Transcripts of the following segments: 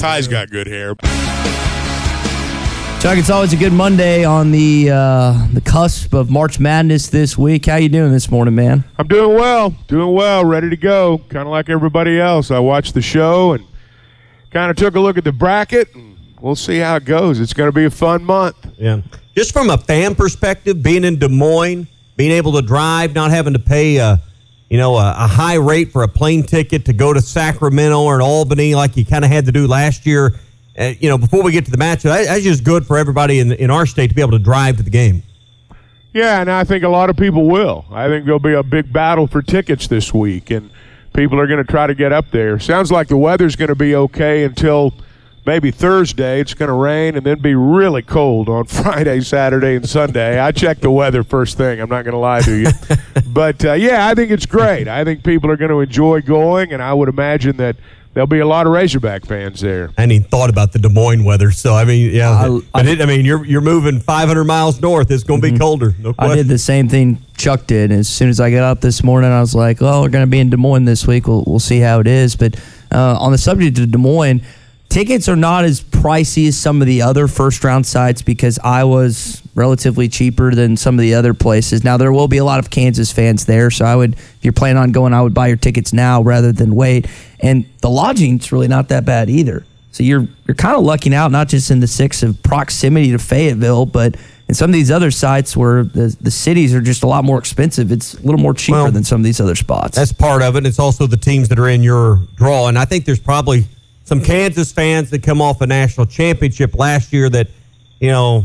Ty's got good hair. Chuck, it's always a good Monday on the uh, the cusp of March Madness this week. How you doing this morning, man? I'm doing well, doing well, ready to go. Kind of like everybody else. I watched the show and kind of took a look at the bracket, and we'll see how it goes. It's going to be a fun month. Yeah. Just from a fan perspective, being in Des Moines, being able to drive, not having to pay a, you know, a, a high rate for a plane ticket to go to Sacramento or in Albany like you kind of had to do last year. Uh, you know, before we get to the match, that, that's just good for everybody in in our state to be able to drive to the game. Yeah, and I think a lot of people will. I think there'll be a big battle for tickets this week, and people are going to try to get up there. Sounds like the weather's going to be okay until maybe Thursday. It's going to rain and then be really cold on Friday, Saturday, and Sunday. I checked the weather first thing. I'm not going to lie to you. but uh, yeah, I think it's great. I think people are going to enjoy going, and I would imagine that there'll be a lot of Razorback fans there. I hadn't even thought about the Des Moines weather. So I mean, yeah, I- but it, I mean, you're you're moving 500 miles north. It's going to be colder. No I did the same thing Chuck did. As soon as I got up this morning, I was like, "Oh, we're going to be in Des Moines this week. We'll we'll see how it is." But uh, on the subject of Des Moines, tickets are not as pricey as some of the other first round sites because Iowa's relatively cheaper than some of the other places. Now there will be a lot of Kansas fans there, so I would, if you're planning on going, I would buy your tickets now rather than wait. And the lodging's really not that bad either. So you're you're kind of lucking out, not just in the six of proximity to Fayetteville, but in some of these other sites where the the cities are just a lot more expensive. It's a little more cheaper Well, than some of these other spots. That's part of it. It's also the teams that are in your draw. And I think there's probably some Kansas fans that come off a national championship last year that, you know,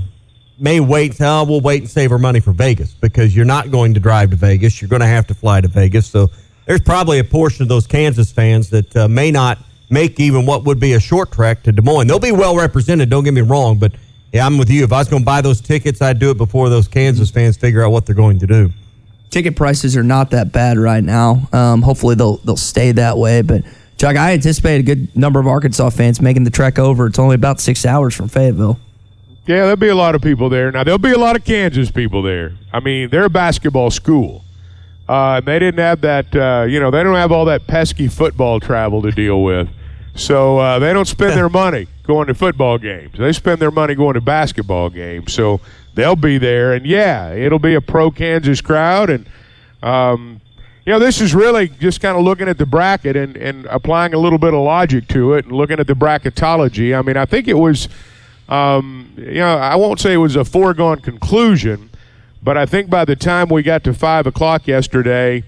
may wait say, oh, we'll wait and save our money for Vegas because you're not going to drive to Vegas. You're going to have to fly to Vegas. So there's probably a portion of those Kansas fans that uh, may not make even what would be a short trek to Des Moines. They'll be well represented, don't get me wrong, but yeah, I'm with you. If I was going to buy those tickets, I'd do it before those Kansas fans figure out what they're going to do. ticket prices are not that bad right now. Um, hopefully they'll they'll stay that way. But Chuck, I anticipate a good number of Arkansas fans making the trek over. It's only about six hours from Fayetteville. Yeah, there'll be a lot of people there. Now there'll be a lot of Kansas people there. I mean, they're a basketball school, uh, and they didn't have that. Uh, you know, they don't have all that pesky football travel to deal with. So uh, they don't spend their money going to football games. They spend their money going to basketball games. So they'll be there, and yeah, it'll be a pro Kansas crowd. And um, you know, this is really just kind of looking at the bracket and, and applying a little bit of logic to it, and looking at the bracketology. I mean, I think it was um, you know, I won't say it was a foregone conclusion, but I think by the time we got to five o'clock yesterday,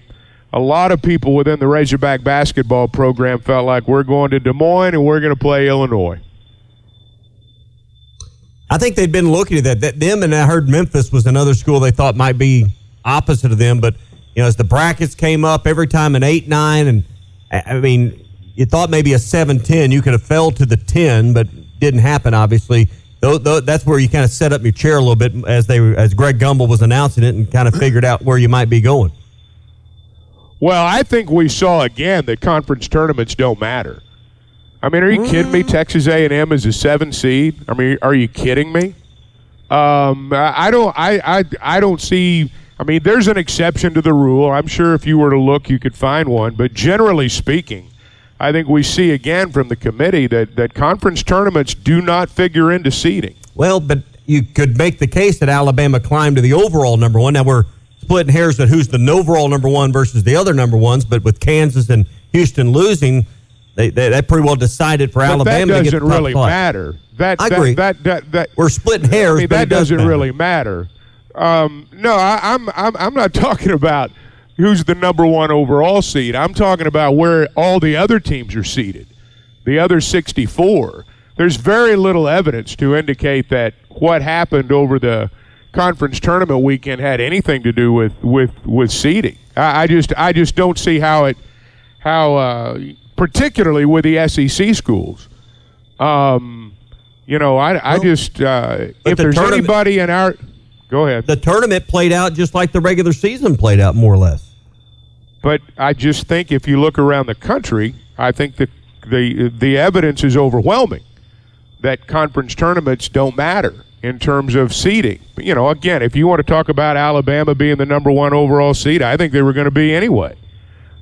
a lot of people within the Razorback basketball program felt like we're going to Des Moines and we're going to play Illinois. I think they'd been looking at that. that. Them and I heard Memphis was another school they thought might be opposite of them. But you know, as the brackets came up, every time an eight nine, and I mean, you thought maybe a seven ten, you could have fell to the ten, but didn't happen. Obviously, Tho- tho- that's where you kind of set up your chair a little bit as they as Greg Gumbel was announcing it, and kind of figured out where you might be going. Well, I think we saw again that conference tournaments don't matter. I mean, are you kidding me? Texas A&M is a seven seed. I mean, are you kidding me? Um, I don't. I, I I don't see. I mean, there's an exception to the rule. I'm sure if you were to look, you could find one. But generally speaking, I think we see again from the committee that that conference tournaments do not figure into seeding. Well, but you could make the case that Alabama climbed to the overall number one. Now we're splitting hairs at who's the overall number one versus the other number ones, but with Kansas and Houston losing, they, they, that pretty well decided for But Alabama that to get doesn't the top really matter. That, I that, agree. That, that, that, We're splitting hairs, I mean, but that doesn't matter. really matter. Um, no, I, I'm, I'm I'm not talking about who's the number one overall seed. I'm talking about where all the other teams are seated, the other 64. There's very little evidence to indicate that what happened over the conference tournament weekend had anything to do with with with seeding. I, I just I just don't see how it how uh, particularly with the SEC schools. Um, you know, I, I Well, just uh, if the there's anybody in our go ahead. The tournament played out just like the regular season played out, more or less. But I just think if you look around the country, I think that the the evidence is overwhelming that conference tournaments don't matter in terms of seeding. You know, again, if you want to talk about Alabama being the number one overall seed, I think they were going to be anyway.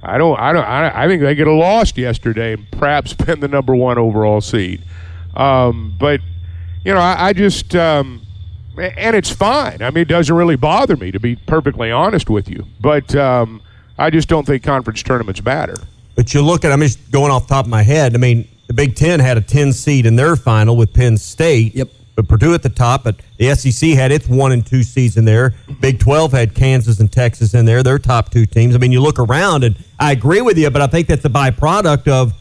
I don't. I don't. I, I think they get have lost yesterday and perhaps been the number one overall seed. Um, but you know, I, I just um, and it's fine. I mean, it doesn't really bother me to be perfectly honest with you. But um, I just don't think conference tournaments matter. But you look at, I'm just going off the top of my head. I mean, the Big Ten had a 10 seed in their final with Penn State. Yep. But Purdue at the top, but the SEC had its one and two seeds in there. Big 12 had Kansas and Texas in there, their top two teams. I mean, you look around, and I agree with you, but I think that's a byproduct of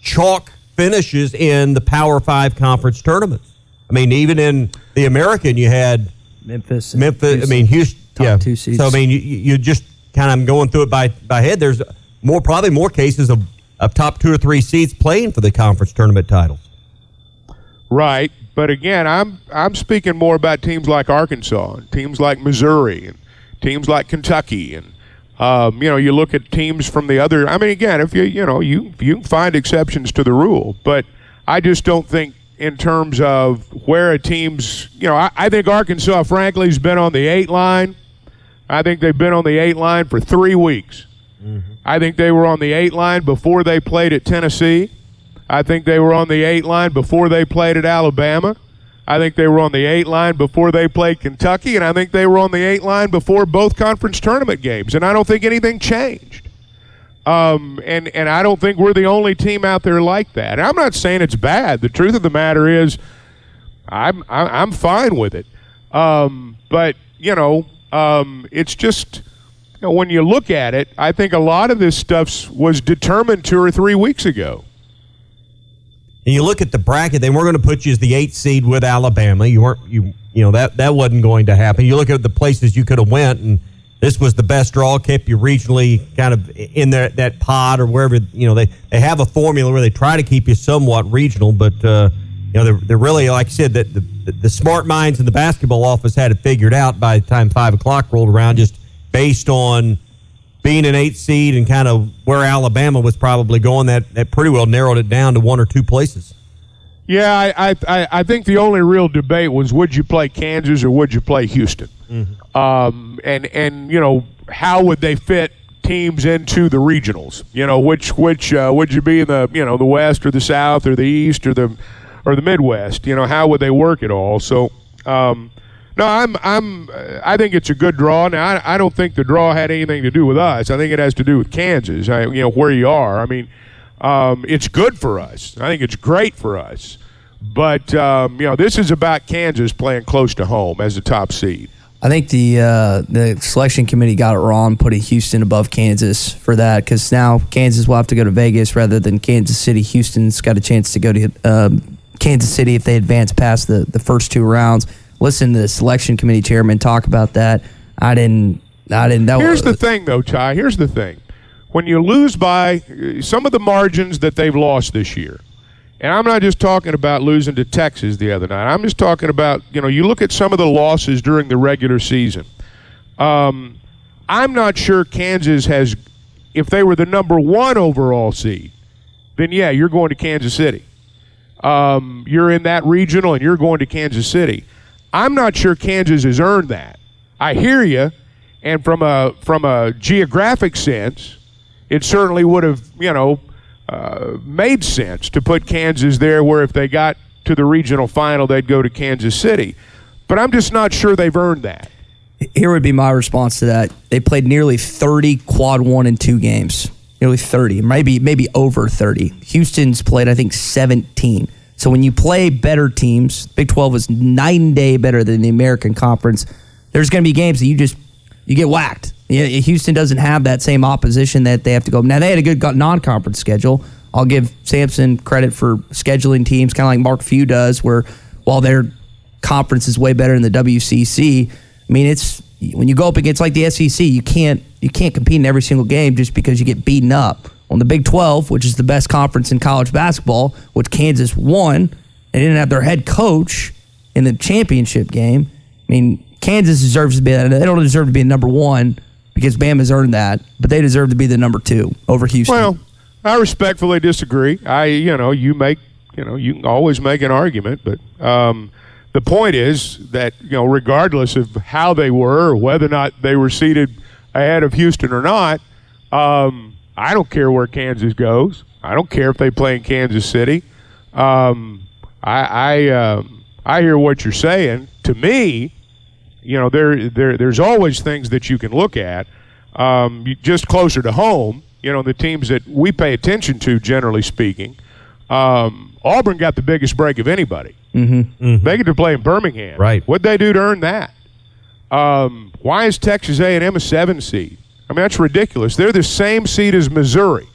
chalk finishes in the Power Five conference tournaments. I mean, even in the American, you had Memphis. and Memphis. I mean, Houston. Top yeah. two seeds. So I mean, you, you just kind of going through it by by head. There's more, probably more cases of, of top two or three seeds playing for the conference tournament titles. Right, but again, I'm I'm speaking more about teams like Arkansas and teams like Missouri and teams like Kentucky and um, you know you look at teams from the other. I mean, again, if you you know you you can find exceptions to the rule, but I just don't think in terms of where a team's you know I, I think Arkansas frankly has been on the eight line. I think they've been on the eight line for three weeks. Mm-hmm. I think they were on the eight line before they played at Tennessee. I think they were on the eight line before they played at Alabama. I think they were on the eight line before they played Kentucky, and I think they were on the eight line before both conference tournament games. And I don't think anything changed. Um, and and I don't think we're the only team out there like that. And I'm not saying it's bad. The truth of the matter is, I'm I'm, fine with it. Um, but you know, um, it's just you know, when you look at it, I think a lot of this stuff was determined two or three weeks ago. And you look at the bracket; they weren't going to put you as the eighth seed with Alabama. You weren't you you know that that wasn't going to happen. You look at the places you could have went, and this was the best draw, kept you regionally kind of in there that pod or wherever. You know they they have a formula where they try to keep you somewhat regional, but uh, you know they're, they're really like I said that the, the the smart minds in the basketball office had it figured out by the time five o'clock rolled around, just based on being an eight seed and kind of where Alabama was probably going, that, that pretty well narrowed it down to one or two places. Yeah, I, I, I- think the only real debate was would you play Kansas or would you play Houston, um, and and you know how would they fit teams into the regionals? You know which which uh, would you be in the you know the West or the South or the East or the or the Midwest? You know how would they work it all? So. Um, no, I'm. I'm. uh, I think it's a good draw. Now, I, I don't think the draw had anything to do with us. I think it has to do with Kansas. I, you know where you are. I mean, um, it's good for us. I think it's great for us. But um, you know, this is about Kansas playing close to home as a top seed. I think the uh, the selection committee got it wrong putting Houston above Kansas for that because now Kansas will have to go to Vegas rather than Kansas City. Houston's got a chance to go to um, Kansas City if they advance past the, the first two rounds. Listen to the selection committee chairman talk about that. I didn't. I didn't. That Here's was, the thing, though, Ty. Here's the thing: when you lose by uh, some of the margins that they've lost this year, and I'm not just talking about losing to Texas the other night. I'm just talking about you know you look at some of the losses during the regular season. Um, I'm not sure Kansas has, if they were the number one overall seed, then yeah, you're going to Kansas City. Um, you're in that regional and you're going to Kansas City. I'm not sure Kansas has earned that. I hear you, and from a from a geographic sense, it certainly would have you know uh, made sense to put Kansas there, where if they got to the regional final, they'd go to Kansas City. But I'm just not sure they've earned that. Here would be my response to that. They played nearly 30 quad one and two games. Nearly 30, maybe maybe over 30. Houston's played, I think, 17. So when you play better teams, Big 12 is and day better than the American Conference. there's going to be games that you just you get whacked. Yeah, Houston doesn't have that same opposition that they have to go. Now they had a good non-conference schedule. I'll give Sampson credit for scheduling teams, kind of like Mark Few does, where while their conference is way better than the WCC. I mean, it's when you go up against like the SEC, you can't you can't compete in every single game just because you get beaten up. On the Big 12, which is the best conference in college basketball, which Kansas won, they didn't have their head coach in the championship game. I mean, Kansas deserves to be. They don't deserve to be number one because Bama's earned that, but they deserve to be the number two over Houston. Well, I respectfully disagree. I, you know, you make, you know, you can always make an argument, but um, the point is that you know, regardless of how they were or whether or not they were seated ahead of Houston or not, um, I don't care where Kansas goes. I don't care if they play in Kansas City. Um, I, I, uh, I hear what you're saying. To me, you know, there, there, there's always things that you can look at. Um, just closer to home, you know, the teams that we pay attention to, generally speaking. Um, Auburn got the biggest break of anybody. Mm-hmm. Mm-hmm. They get to play in Birmingham. Right. What'd they do to earn that? Um, why is Texas A&M a seven seed? I mean, that's ridiculous. They're the same seed as Missouri.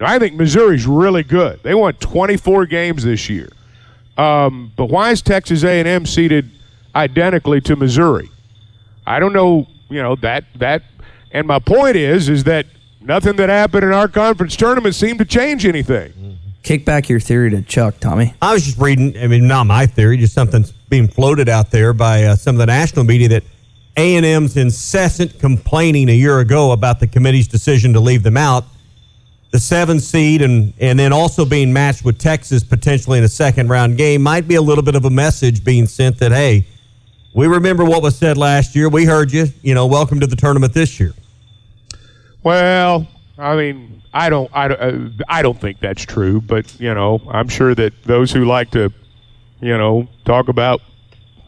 Now, I think Missouri's really good. They won 24 games this year. Um, but why is Texas A&M seeded identically to Missouri? I don't know. You know that that. And my point is, is that nothing that happened in our conference tournament seemed to change anything. Kick back your theory to Chuck, Tommy. I was just reading. I mean, not my theory, just something's being floated out there by uh, some of the national media that A and M's incessant complaining a year ago about the committee's decision to leave them out, the seven seed, and and then also being matched with Texas potentially in a second round game might be a little bit of a message being sent that hey, we remember what was said last year. We heard you. You know, welcome to the tournament this year. Well, I mean, I don't, I don't, uh, I don't think that's true. But you know, I'm sure that those who like to, you know, talk about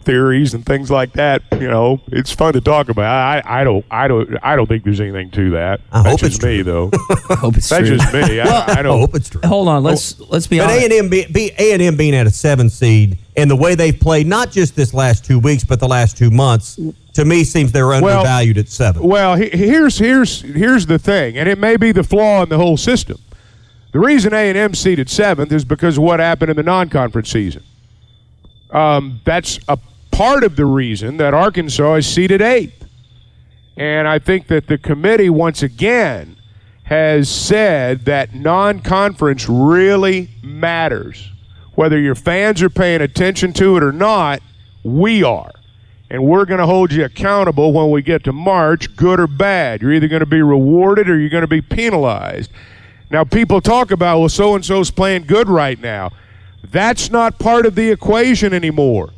theories and things like that, you know, it's fun to talk about. I, I don't, I don't, I don't think there's anything to that. I that's hope just it's me, though. I hope it's that's true. just me. I, I I don't. hope it's true. Hold on, let's let's be But honest. A and M be, be A and M being at a seven seed and the way they've played, not just this last two weeks, but the last two months, to me seems they're Well- undervalued at seven. Well, he- here's here's here's the thing, and it may be the flaw in the whole system. The reason A and M seeded seventh is because of what happened in the non-conference season. Um, that's a part of the reason that Arkansas is seeded eighth, and I think that the committee once again has said that non-conference really matters. Whether your fans are paying attention to it or not, we are. And we're going to hold you accountable when we get to March, good or bad. You're either going to be rewarded or you're going to be penalized. Now, people talk about, well, so and so's playing good right now. That's not part of the equation anymore.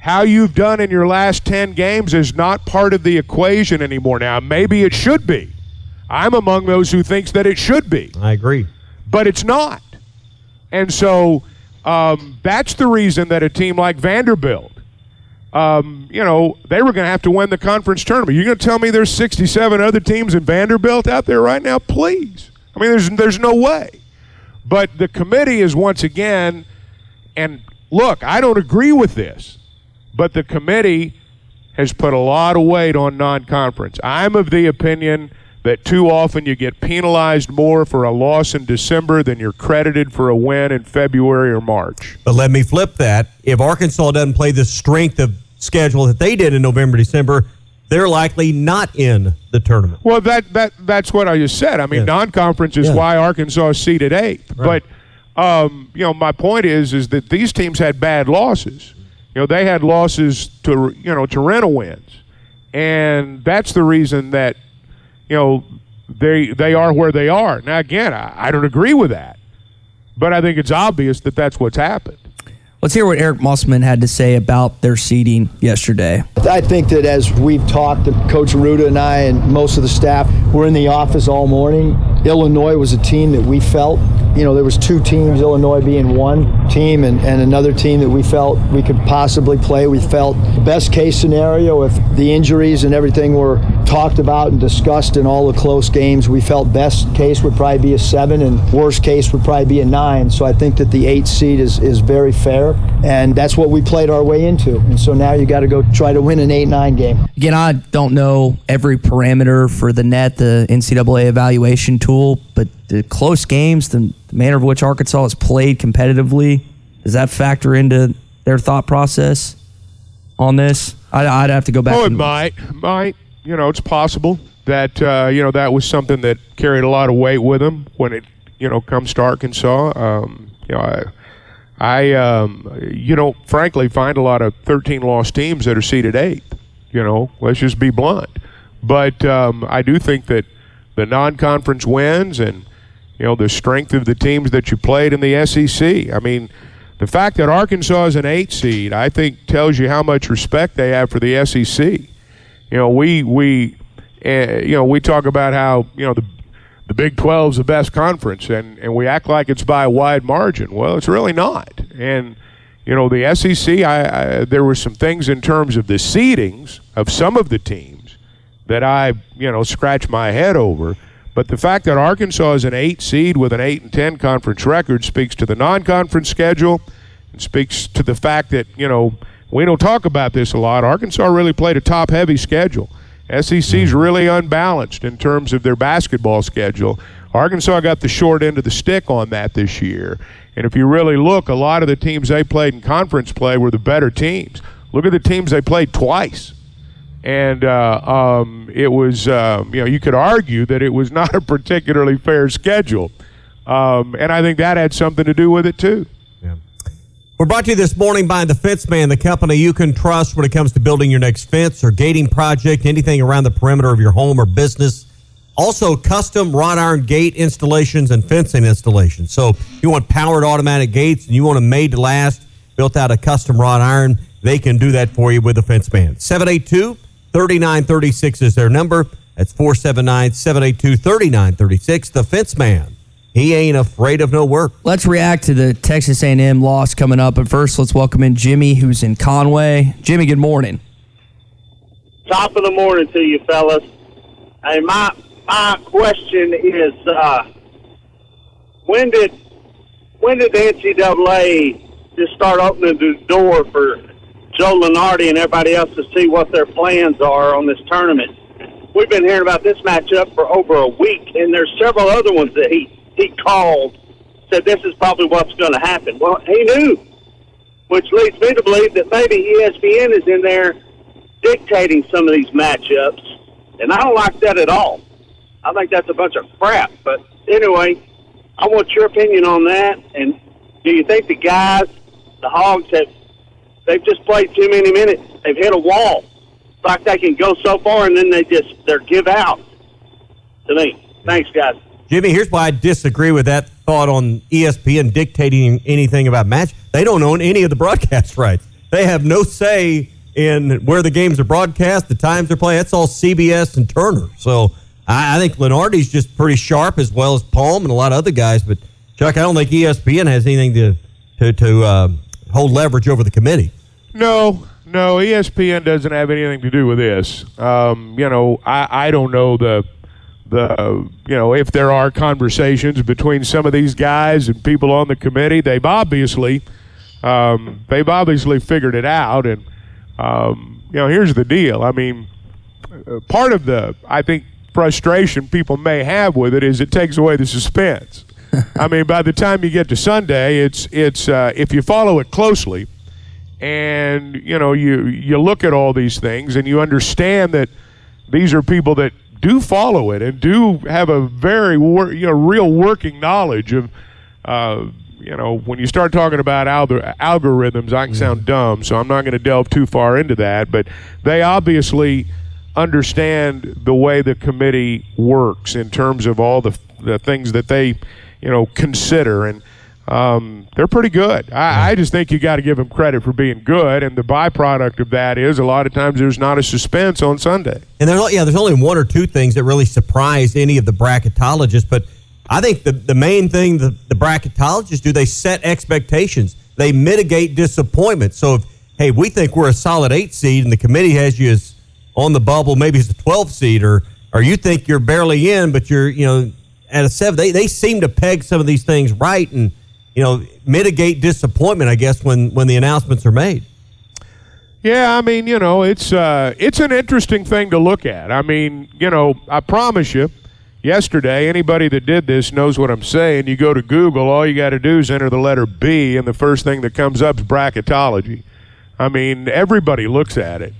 How you've done in your last 10 games is not part of the equation anymore. Now, maybe it should be. I'm among those who thinks that it should be I agree. but it's not. And so um, that's the reason that a team like Vanderbilt, um, you know, they were going to have to win the conference tournament. You're going to tell me there's 67 other teams in Vanderbilt out there right now? Please. I mean, there's there's no way. But the committee is once again, and look, I don't agree with this, but the committee has put a lot of weight on non-conference. I'm of the opinion that too often you get penalized more for a loss in December than you're credited for a win in February or March. But let me flip that. If Arkansas doesn't play the strength of schedule that they did in November, December, they're likely not in the tournament. Well, that that that's what I just said. I mean, Yeah. non-conference is Yeah. why Arkansas is seeded eighth. But um, you know, my point is is that these teams had bad losses. You know, they had losses to you know to rental wins, and that's the reason that you know they they are where they are. Now, again, I, I don't agree with that, but I think it's obvious that that's what's happened. Let's hear what Eric Musselman had to say about their seeding yesterday. I think that as we've talked, Coach Ruda and I and most of the staff were in the office all morning. Illinois was a team that we felt you know, there was two teams, Illinois being one team and, and another team that we felt we could possibly play. We felt best case scenario if the injuries and everything were talked about and discussed in all the close games, we felt best case would probably be a seven and worst case would probably be a nine. So I think that the eight seed is, is very fair. And that's what we played our way into. And so now you got to go try to win an 8 9 game. Again, I don't know every parameter for the net, the NCAA evaluation tool, but the close games, the manner of which Arkansas has played competitively, does that factor into their thought process on this? I'd, I'd have to go back. Oh, it might, might. You know, it's possible that uh, you know that was something that carried a lot of weight with them when it you know comes to Arkansas. Um, you know, I, I um, you know, frankly, find a lot of 13 lost teams that are seeded eighth. You know, let's just be blunt. But um, I do think that the non-conference wins and you know the strength of the teams that you played in the SEC. I mean, the fact that Arkansas is an eight seed, I think, tells you how much respect they have for the SEC. You know, we we uh, you know we talk about how you know the the Big 12 is the best conference, and and we act like it's by a wide margin. Well, it's really not. And you know, the SEC, I, I there were some things in terms of the seedings of some of the teams that I you know scratch my head over. But the fact that Arkansas is an eight seed with an eight and ten conference record speaks to the non-conference schedule, and speaks to the fact that you know we don't talk about this a lot. Arkansas really played a top-heavy schedule. SEC's mm-hmm. really unbalanced in terms of their basketball schedule. Arkansas got the short end of the stick on that this year. And if you really look, a lot of the teams they played in conference play were the better teams. Look at the teams they played twice. And uh, um, it was, um, you know, you could argue that it was not a particularly fair schedule. Um, and I think that had something to do with it, too. We're brought to you this morning by the Fence Man, the company you can trust when it comes to building your next fence or gating project, anything around the perimeter of your home or business. Also, custom wrought iron gate installations and fencing installations. So, you want powered automatic gates and you want them made to last, built out of custom wrought iron, they can do that for you with the Fence Man. 782 3936 is their number. That's 479 782 3936. The Fence Man. He ain't afraid of no work. Let's react to the Texas A&M loss coming up. But first, let's welcome in Jimmy, who's in Conway. Jimmy, good morning. Top of the morning to you, fellas. Hey, my my question is, uh, when did when did the NCAA just start opening the door for Joe Lunardi and everybody else to see what their plans are on this tournament? We've been hearing about this matchup for over a week, and there's several other ones that he he called said this is probably what's going to happen. Well, he knew, which leads me to believe that maybe ESPN is in there dictating some of these matchups, and I don't like that at all. I think that's a bunch of crap. But anyway, I want your opinion on that. And do you think the guys, the Hogs, have they've just played too many minutes? They've hit a wall. It's like they can go so far and then they just they're give out. To me, thanks, guys. Jimmy, here's why I disagree with that thought on ESPN dictating anything about match. They don't own any of the broadcast rights. They have no say in where the games are broadcast, the times they're playing. That's all CBS and Turner. So I, I think Lunardi's just pretty sharp as well as Palm and a lot of other guys. But Chuck, I don't think ESPN has anything to to, to uh, hold leverage over the committee. No, no, ESPN doesn't have anything to do with this. Um, you know, I, I don't know the the you know if there are conversations between some of these guys and people on the committee. They've obviously um, they've obviously figured it out, and um, you know here's the deal. I mean, uh, part of the I think frustration people may have with it is it takes away the suspense. I mean, by the time you get to Sunday, it's it's uh, if you follow it closely and you know you you look at all these things and you understand that these are people that do follow it and do have a very wor- you know real working knowledge of uh, you know when you start talking about algor- algorithms I can sound dumb so I'm not going to delve too far into that but they obviously understand the way the committee works in terms of all the the things that they you know consider and um, they're pretty good. I, I just think you got to give them credit for being good, and the byproduct of that is a lot of times there's not a suspense on Sunday. And there's yeah, there's only one or two things that really surprised any of the bracketologists, but I think the, the main thing the, the bracketologists do, they set expectations. They mitigate disappointment. So if, hey, we think we're a solid eight seed and the committee has you as on the bubble, maybe it's a 12 seed, or, or you think you're barely in, but you're, you know, at a seven, they, they seem to peg some of these things right and, you know, mitigate disappointment, I guess, when, when the announcements are made. Yeah, I mean, you know, it's uh, it's an interesting thing to look at. I mean, you know, I promise you, yesterday, anybody that did this knows what I'm saying. You go to Google, all you got to do is enter the letter B, and the first thing that comes up is bracketology. I mean, everybody looks at it.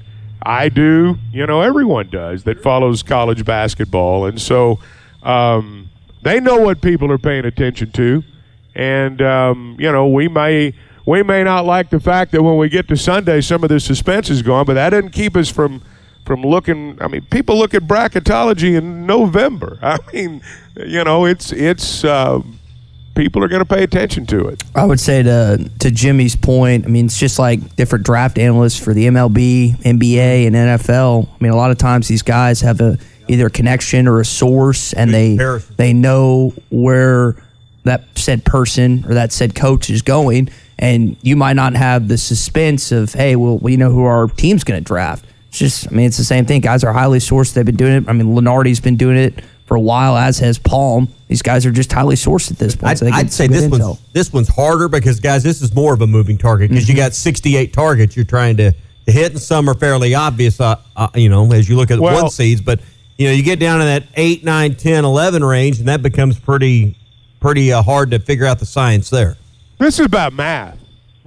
I do, you know, everyone does that follows college basketball, and so um, they know what people are paying attention to, and um, you know, we may we may not like the fact that when we get to Sunday, some of the suspense is gone, but that doesn't keep us from from looking. I mean, people look at bracketology in November. I mean, you know, it's it's. Uh, people are going to pay attention to it. I would say to to Jimmy's point, I mean, it's just like different draft analysts for the MLB, NBA, and NFL. I mean, a lot of times these guys have a either a connection or a source, and they they know where that said person or that said coach is going, and you might not have the suspense of, hey, well, we know who our team's going to draft. It's just, I mean, it's the same thing. Guys are highly sourced. They've been doing it. I mean, Lunardi's been doing it for a while, as has Palm. These guys are just highly sourced at this point. I'd, so I'd say this intel. one's, this one's harder because, guys, this is more of a moving target because Mm-hmm. you got 68 targets you're trying to, to hit, and some are fairly obvious, uh, uh, you know, as you look at the Well- one seeds. But, you know, you get down in that 8, 9, 10, 11 range, and that becomes pretty pretty uh, hard to figure out the science there. This is about math.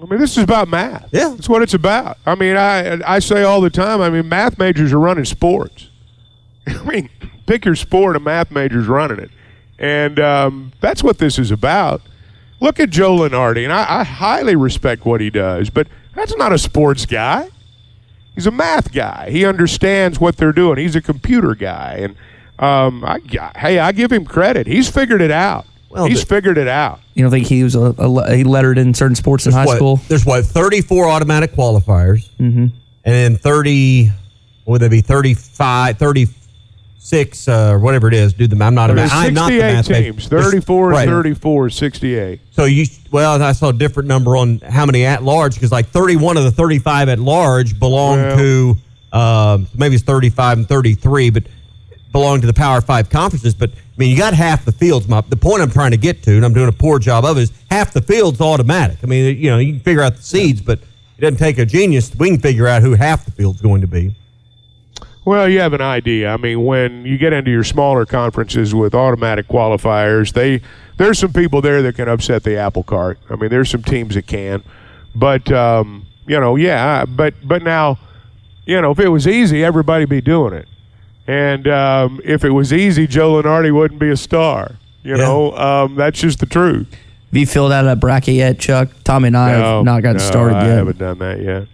I mean, this is about math. Yeah. That's what it's about. I mean, I I say all the time, I mean, math majors are running sports. I mean, pick your sport, a math major's running it. And um, that's what this is about. Look at Joe Lunardi, and I, I highly respect what he does, but that's not a sports guy. He's a math guy. He understands what they're doing. He's a computer guy, and um, I, hey, I give him credit. He's figured it out. Well, He's the- figured it out. You don't think he was a, a he lettered in certain sports in high what, school? There's what 34 automatic qualifiers, mm-hmm. and then 30. What would they be? 35, 36, uh, or whatever it is. Do the I'm not a math. I'm not the 68 math teams, 34 Right. and 34, 68. So you well, I saw a different number on how many at large because like 31 of the 35 at large belong Well- to um, maybe it's 35 and 33, but belong to the Power Five conferences. But I mean, you got half the fields. My the point I'm trying to get to, and I'm doing a poor job of, it, is half the fields automatic. I mean, you know, you can figure out the seeds, but it doesn't take a genius. We can figure out who half the field's going to be. Well, you have an idea. I mean, when you get into your smaller conferences with automatic qualifiers, they there's some people there that can upset the apple cart. I mean, there's some teams that can, but um, you know, yeah. But but now, you know, if it was easy, everybody'd be doing it. And um, if it was easy, Joe Lunardi wouldn't be a star. You Yeah. know, um, that's just the truth. Have you filled out a bracket yet, Chuck? Tommy and I have not gotten no, started I yet. I haven't done that yet.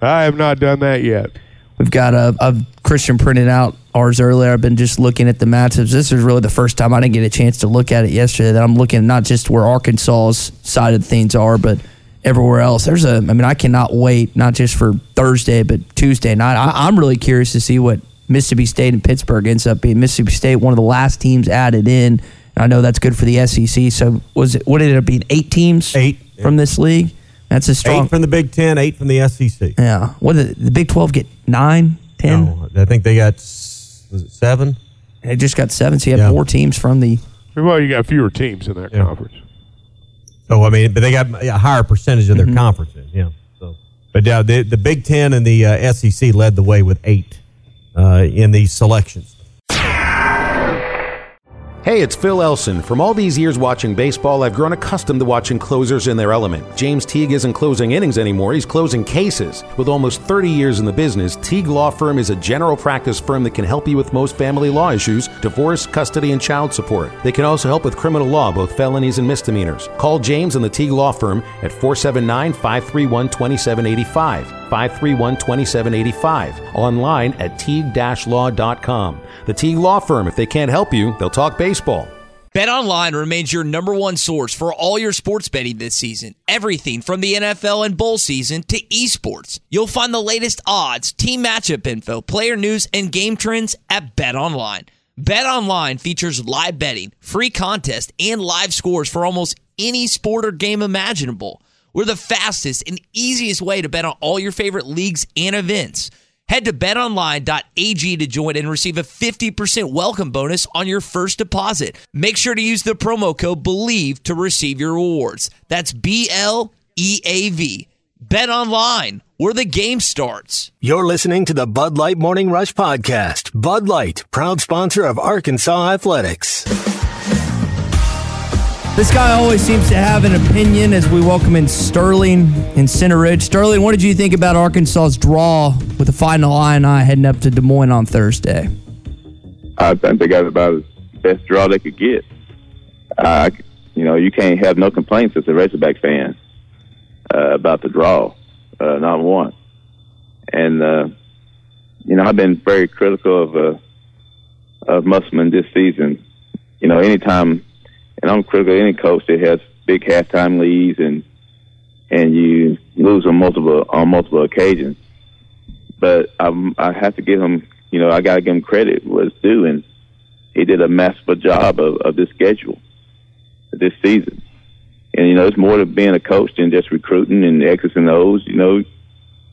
I have not done that yet. We've got a, a Christian printed out ours earlier. I've been just looking at the matchups. This is really the first time I didn't get a chance to look at it yesterday. That I'm looking not just where Arkansas's side of things are, but everywhere else. There's a. I mean, I cannot wait not just for Thursday, but Tuesday night. I, I'm really curious to see what Mississippi State and Pittsburgh ends up being. Mississippi State, one of the last teams added in. And I know that's good for the SEC. So was it? What ended up being? Eight teams. Eight, from this league. That's a strong. Eight from the Big Ten, eight from the SEC. yeah. What did the Big Twelve get? Nine, ten. No, I think they got was it seven. They just got seven, so you have Yeah. more teams from the. Well, you got fewer teams in that Yeah. conference. So I mean, but they got a higher percentage of their conferences. Yeah. So, but uh, the the Big Ten and the uh, SEC led the way with eight uh, in these selections. Hey, it's Phil Elson. From all these years watching baseball, I've grown accustomed to watching closers in their element. James Teague isn't closing innings anymore, he's closing cases. With almost 30 years in the business, Teague Law Firm is a general practice firm that can help you with most family law issues divorce, custody, and child support. They can also help with criminal law, both felonies and misdemeanors. Call James and the Teague Law Firm at 479 531 2785. 531 2785. Online at teague-law.com. The Teague Law Firm, if they can't help you, they'll talk baseball. BetOnline remains your number one source for all your sports betting this season. Everything from the NFL and bowl season to esports. You'll find the latest odds, team matchup info, player news, and game trends at BetOnline. Bet Online features live betting, free contests, and live scores for almost any sport or game imaginable. We're the fastest and easiest way to bet on all your favorite leagues and events. Head to betonline.ag to join and receive a 50% welcome bonus on your first deposit. Make sure to use the promo code BELIEVE to receive your rewards. That's B L E A V. Bet online, where the game starts. You're listening to the Bud Light Morning Rush Podcast. Bud Light, proud sponsor of Arkansas Athletics. This guy always seems to have an opinion as we welcome in Sterling in Center Ridge. Sterling, what did you think about Arkansas's draw with the Fighting Illini heading up to Des Moines on Thursday? I think they got about the best draw they could get. Uh, you know, you can't have no complaints as a Razorback fan uh, about the draw, uh, not one. And uh, you know, I've been very critical of uh, of Musselman this season. You know, anytime, and I'm critical of any coach that has big halftime leads and and you lose on multiple on multiple occasions. But I, I have to give him, you know, I got to give him credit was due, and he did a masterful job of, of this schedule this season. And you know, it's more to being a coach than just recruiting and X's and O's. You know,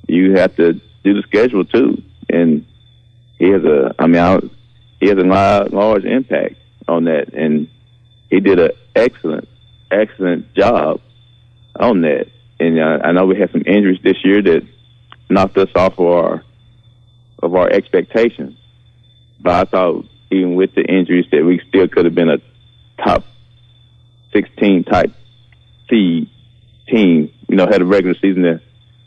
you have to do the schedule too. And he has a, I mean, I, he has a large, large impact on that, and he did an excellent, excellent job on that. And uh, I know we had some injuries this year that knocked us off of our of our expectations. But I thought even with the injuries that we still could have been a top 16 type seed team, you know, had a regular season to,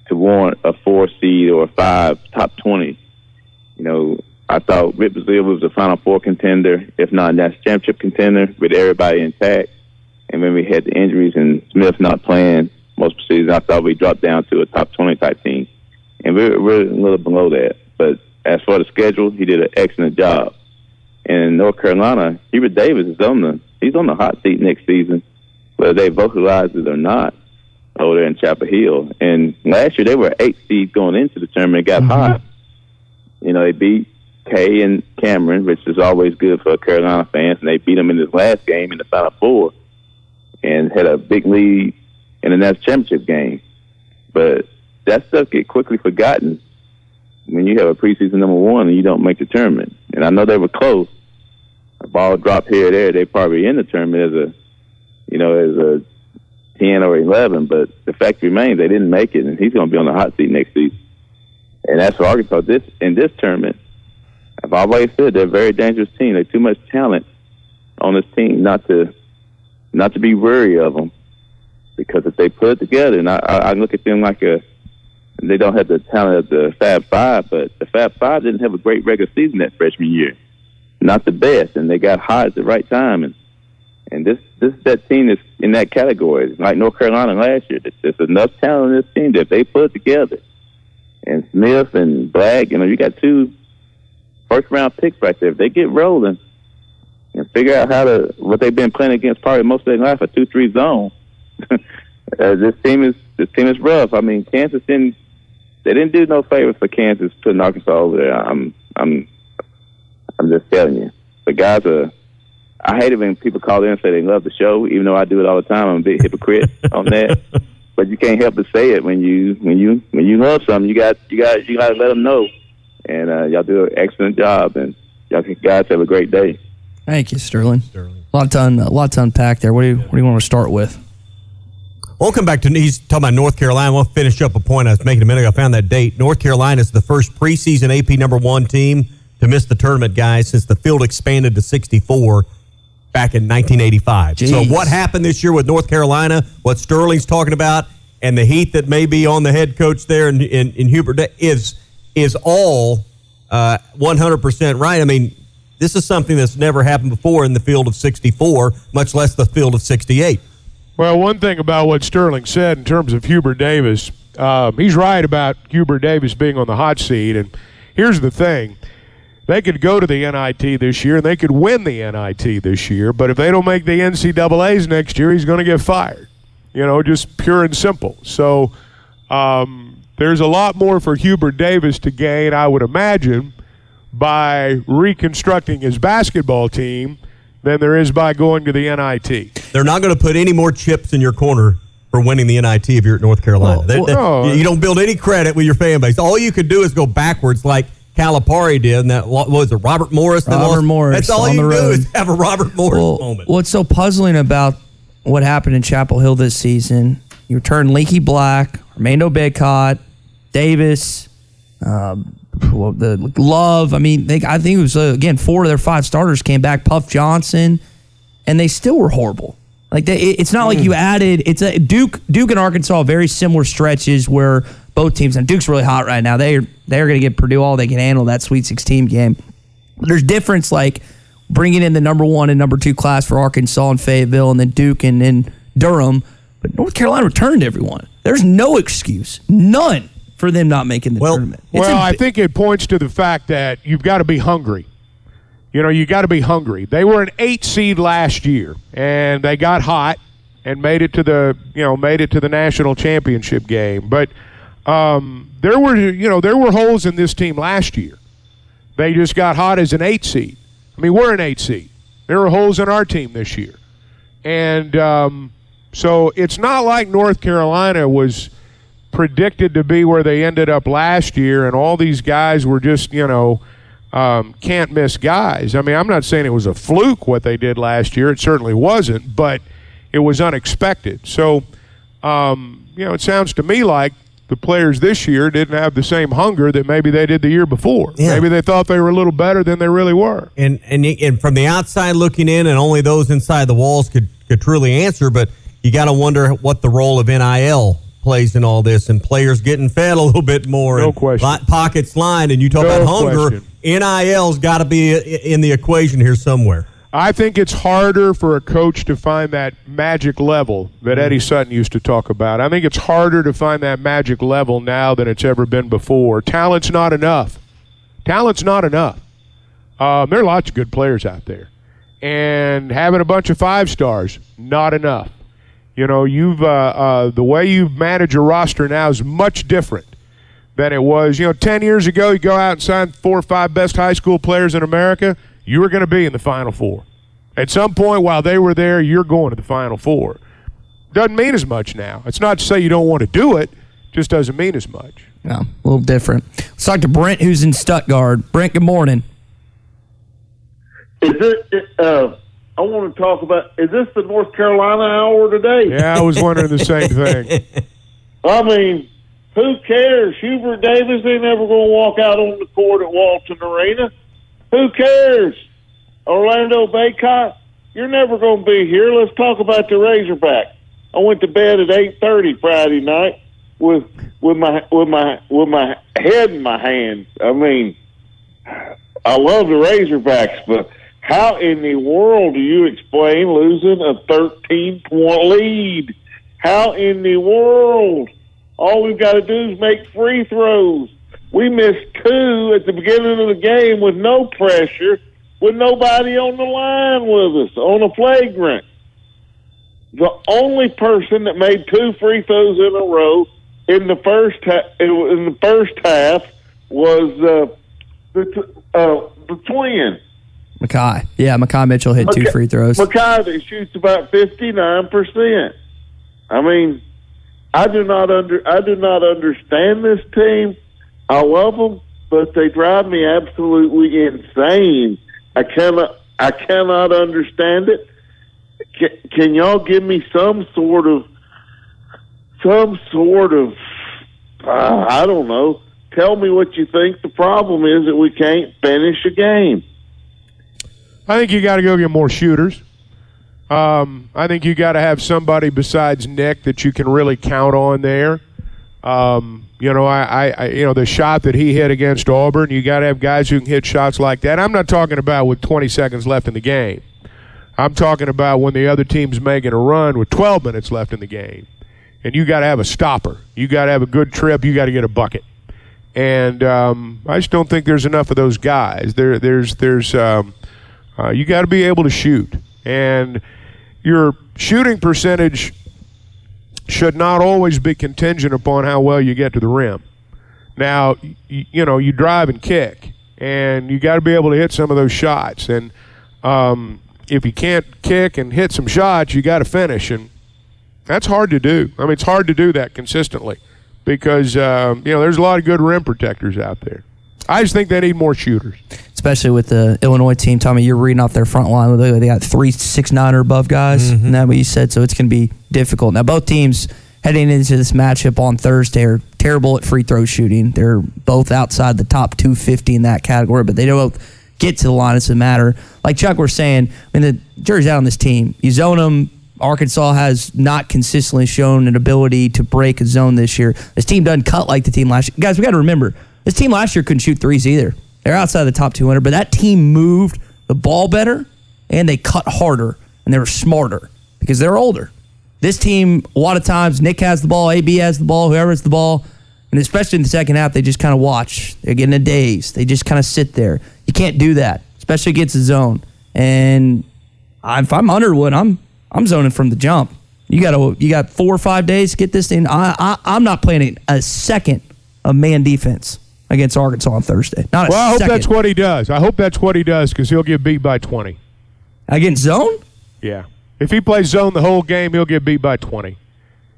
to warrant a four seed or a five, top 20. You know, I thought Rip Brazil was a Final Four contender, if not national championship contender, with everybody intact. And when we had the injuries and Smith not playing most of the season, I thought we dropped down to a top 20 type team. And we're, we're a little below that. But as for the schedule, he did an excellent job. And in North Carolina, Hubert Davis is on the he's on the hot seat next season, whether they vocalize it or not over there in Chapel Hill. And last year they were eight seeds going into the tournament, got mm-hmm. hot. You know, they beat Kay and Cameron, which is always good for Carolina fans, and they beat them in this last game in the Final Four, and had a big lead in the next championship game. But that stuff get quickly forgotten when you have a preseason number one and you don't make the tournament. And I know they were close, a ball drop here or there, they probably in the tournament as a, you know, as a ten or eleven. But the fact remains they didn't make it, and he's going to be on the hot seat next season. And that's for Arkansas. This in this tournament, I've always said they're a very dangerous team. They're too much talent on this team not to not to be wary of them. Because if they put it together, and I, I look at them like a, they don't have the talent of the Fab Five, but the Fab Five didn't have a great regular season that freshman year not the best, and they got hot at the right time. And and this this that team is in that category, like North Carolina last year. There's enough talent in this team that they put together, and Smith and Black, you know, you got two first round picks right there. If they get rolling and figure out how to what they've been playing against probably most of their life a two three zone. uh, this team is this team is rough. I mean, Kansas didn't they didn't do no favors for Kansas putting Arkansas over there. I'm I'm I'm just telling you. The guys are. I hate it when people call in and say they love the show, even though I do it all the time. I'm a big hypocrite on that. But you can't help but say it when you when you when you love something. You got you got you got to let them know. And uh, y'all do an excellent job, and y'all guys have a great day. Thank you, Sterling. Sterling. A lot to un, a lot to unpack there. What do you what do you want to start with? We'll come back to he's talking about North Carolina. We'll finish up a point I was making a minute ago. I found that date. North Carolina is the first preseason AP number one team to miss the tournament, guys, since the field expanded to 64 back in 1985. Jeez. So, what happened this year with North Carolina, what Sterling's talking about, and the heat that may be on the head coach there in, in, in Hubert is, is all uh, 100% right. I mean, this is something that's never happened before in the field of 64, much less the field of 68. Well, one thing about what Sterling said in terms of Hubert Davis, um, he's right about Hubert Davis being on the hot seat. And here's the thing they could go to the NIT this year and they could win the NIT this year, but if they don't make the NCAA's next year, he's going to get fired. You know, just pure and simple. So um, there's a lot more for Hubert Davis to gain, I would imagine, by reconstructing his basketball team than there is by going to the NIT. They're not going to put any more chips in your corner for winning the NIT if you're at North Carolina. They- they- well, you don't build any credit with your fan base. All you could do is go backwards like Calipari did. And that what was it, Robert Morris? that Robert lost? Morris That's all on you the do road. is have a Robert Morris moment. What's so puzzling about what happened in Chapel Hill this season? You return Leaky Black, Armando Bacot, Davis, um, well, the Love. I mean, they, I think it was uh, again four of their five starters came back. Puff Johnson, and they still were horrible. Like they, it- it's not like you added. It's a Duke. Duke and Arkansas very similar stretches where both teams and Duke's really hot right now. They are they're going to get Purdue all they can handle that Sweet 16 game. There's difference like bringing in the number one and number two class for Arkansas and Fayetteville, and then Duke and then Durham. But North Carolina returned everyone. There's no excuse, none, for them not making the tournament. It's well, a I think it points to the fact that you've got to be hungry. You know, you got to be hungry. They were an eight seed last year, and they got hot and made it to the you know made it to the national championship game. But um, there were you know there were holes in this team last year. They just got hot as an eight seed. I mean, we're an eight seed. There were holes in our team this year, and um, so it's not like North Carolina was predicted to be where they ended up last year, and all these guys were just, you know, um, can't miss guys. I mean, I'm not saying it was a fluke what they did last year. It certainly wasn't, but it was unexpected. So, um, you know, it sounds to me like the players this year didn't have the same hunger that maybe they did the year before. Maybe they thought they were a little better than they really were. and and and from the outside looking in, and only those inside the walls could could truly answer. But you got to wonder what the role of NIL plays in all this, and players getting fed a little bit more. No and question. pockets lined, and you talk No about hunger. question. NIL's got to be in the equation here somewhere. I think it's harder for a coach to find that magic level that Eddie Sutton used to talk about. I think it's harder to find that magic level now than it's ever been before. Talent's not enough. Talent's not enough. Um, there are lots of good players out there, and having a bunch of five stars not enough. You know, you've uh, uh, the way you manage a roster now is much different than it was. You know, ten years ago, you go out and sign four or five best high school players in America. You were going to be in the Final Four. At some point while they were there, you're going to the Final Four. Doesn't mean as much now. It's not to say you don't want to do it. Just doesn't mean as much. Yeah, a little different. Let's talk to Brent, who's in Stuttgart. Brent, good morning. Is it? Uh, I want to talk about. Is this the North Carolina hour today? Yeah, I was wondering the same thing. I mean, who cares? Hubert Davis ain't never going to walk out on the court at Walton Arena. Who cares? Armando Bacot, you're never going to be here. Let's talk about the Razorback. I went to bed at eight thirty Friday night with with my with my with my head in my hands. I mean, I love the Razorbacks, but how in the world do you explain losing a 13 point lead? How in the world? All we've got to do is make free throws. We missed two at the beginning of the game with no pressure, with nobody on the line with us on a flagrant. The only person that made two free throws in a row in the first ha- in the first half was uh, the t- uh, the twin. Makhi. Yeah, Makhi Mitchell hit two free throws. Makhi that shoots about fifty nine percent. I mean, I do not under I do not understand this team. I love them, but they drive me absolutely insane. I cannot I cannot understand it. Can, can y'all give me some sort of some sort of uh, I don't know. Tell me what you think the problem is that we can't finish a game. I think you got to go get more shooters. Um, I think you got to have somebody besides Nick that you can really count on there. Um, you know, I, I, you know, the shot that he hit against Auburn, you got to have guys who can hit shots like that. I'm not talking about with 20 seconds left in the game. I'm talking about when the other team's making a run with 12 minutes left in the game, and you got to have a stopper. You got to have a good trip. You got to get a bucket. And um, I just don't think there's enough of those guys. There, there's, there's, um, uh, you got to be able to shoot, and your shooting percentage should not always be contingent upon how well you get to the rim. Now, you, you know, you drive and kick, and you got to be able to hit some of those shots. And um, if you can't kick and hit some shots, you got to finish, and that's hard to do. I mean, it's hard to do that consistently because um, you know there's a lot of good rim protectors out there. I just think they need more shooters. Especially with the Illinois team. Tommy, you're reading off their front line. They got three six nine or above guys. Mm-hmm. Isn't that what you said? So it's going to be difficult. Now both teams heading into this matchup on Thursday are terrible at free throw shooting. They're both outside the top 250 in that category, but they don't get to the line. It's a matter like Chuck was saying. I mean, the jury's out on this team. You zone them. Arkansas has not consistently shown an ability to break a zone this year. This team doesn't cut like the team last year. Guys, we got to remember this team last year couldn't shoot threes either. They're outside the top 200, but that team moved the ball better and they cut harder and they were smarter because they're older. This team, a lot of times, Nick has the ball, AB has the ball, whoever has the ball, and especially in the second half, they just kind of watch. They're getting a daze. They just kind of sit there. You can't do that, especially against the zone. And if I'm Underwood, I'm I'm zoning from the jump. You got you got four or five days to get this thing. I, I I'm not playing a second of man defense against Arkansas on Thursday. Not Well, I hope second. that's what he does. I hope that's what he does because he'll get beat by 20. against zone. Yeah. If he plays zone the whole game, he'll get beat by 20.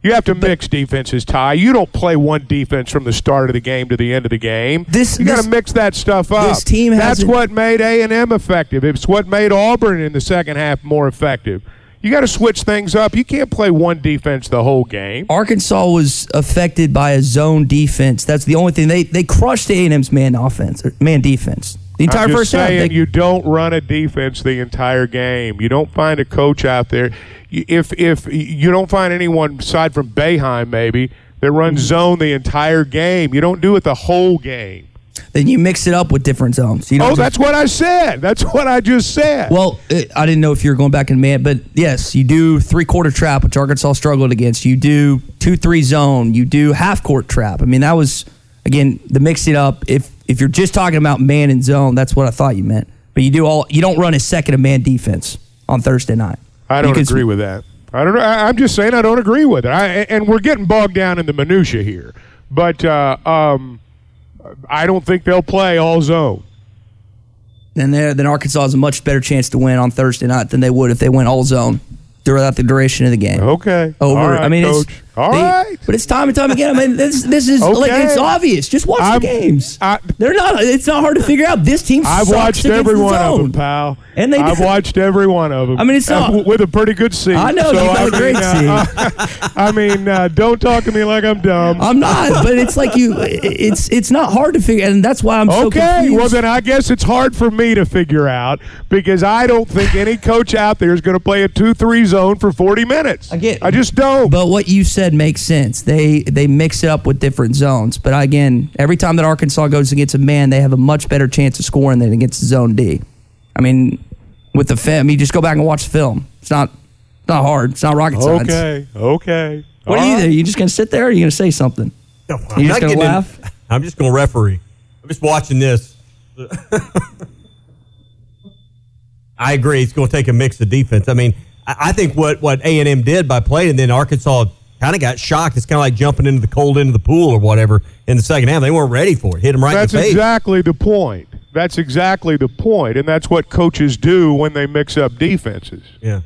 You have to mix defenses, Ty. You don't play one defense from the start of the game to the end of the game. This- you got to mix that stuff up. this team That's what made A and M effective. It's what made Auburn in the second half more effective. You got to switch things up. You can't play one defense the whole game. Arkansas was affected by a zone defense. That's the only thing they they crushed A and M's man offense, or man defense. The entire I'm just first half. saying they- you don't run a defense the entire game. You don't find a coach out there. If if you don't find anyone aside from Boeheim maybe that runs Mm-hmm. zone the entire game, you don't do it the whole game. Then you mix it up with different zones. You don't Oh, just- that's what I said. That's what I just said. Well, it, I didn't know if you were going back in man, but yes, you do three quarter trap, which Arkansas struggled against. You do two three zone. You do half court trap. I mean, that was again the mix it up. If if you're just talking about man and zone, that's what I thought you meant. But you do all. You don't run a second of man defense on Thursday night. I don't agree with that. I don't. I, I'm just saying I don't agree with it. I, and we're getting bogged down in the minutia here. But uh, um, I don't think they'll play all zone. Then there, then Arkansas has a much better chance to win on Thursday night than they would if they went all zone throughout the duration of the game. Okay. Over. Right, I mean, coach. it's All they- right. but it's time and time again. I mean, this this is like it's obvious. Just watch I'm- the games. I- They're not. It's not hard to figure out. This team. I've watched every one of them, pal. And they I've do. watched every one of them. I mean, it's not- with a pretty good seat. I know, you got I a great mean, uh, I mean, uh, don't talk to me like I'm dumb. I'm not, but it's like you. It's it's not hard to figure, and that's why I'm so Okay, confused. well then I guess it's hard for me to figure out because I don't think any coach out there is going to play a two-three zone for 40 minutes. I get, I just don't. But what you said makes sense. They they mix it up with different zones. But again, every time that Arkansas goes against a man, they have a much better chance of scoring than against zone D. I mean, with the film, you just go back and watch the film. It's not it's not hard. It's not rocket science. Okay, okay. What All are you right. do? You just gonna sit there? or Are you gonna say something? I'm you just gonna getting in- laugh? I'm just going to referee. I'm just watching this. I agree. It's going to take a mix of defense. I mean, I, I think what what A and M did by playing, and then Arkansas kind of got shocked. It's kind of like jumping into the cold end of the pool or whatever in the second half. They weren't ready for it. Hit them right That's in the face. exactly the point. That's exactly the point, and that's what coaches do when they mix up defenses. Yeah,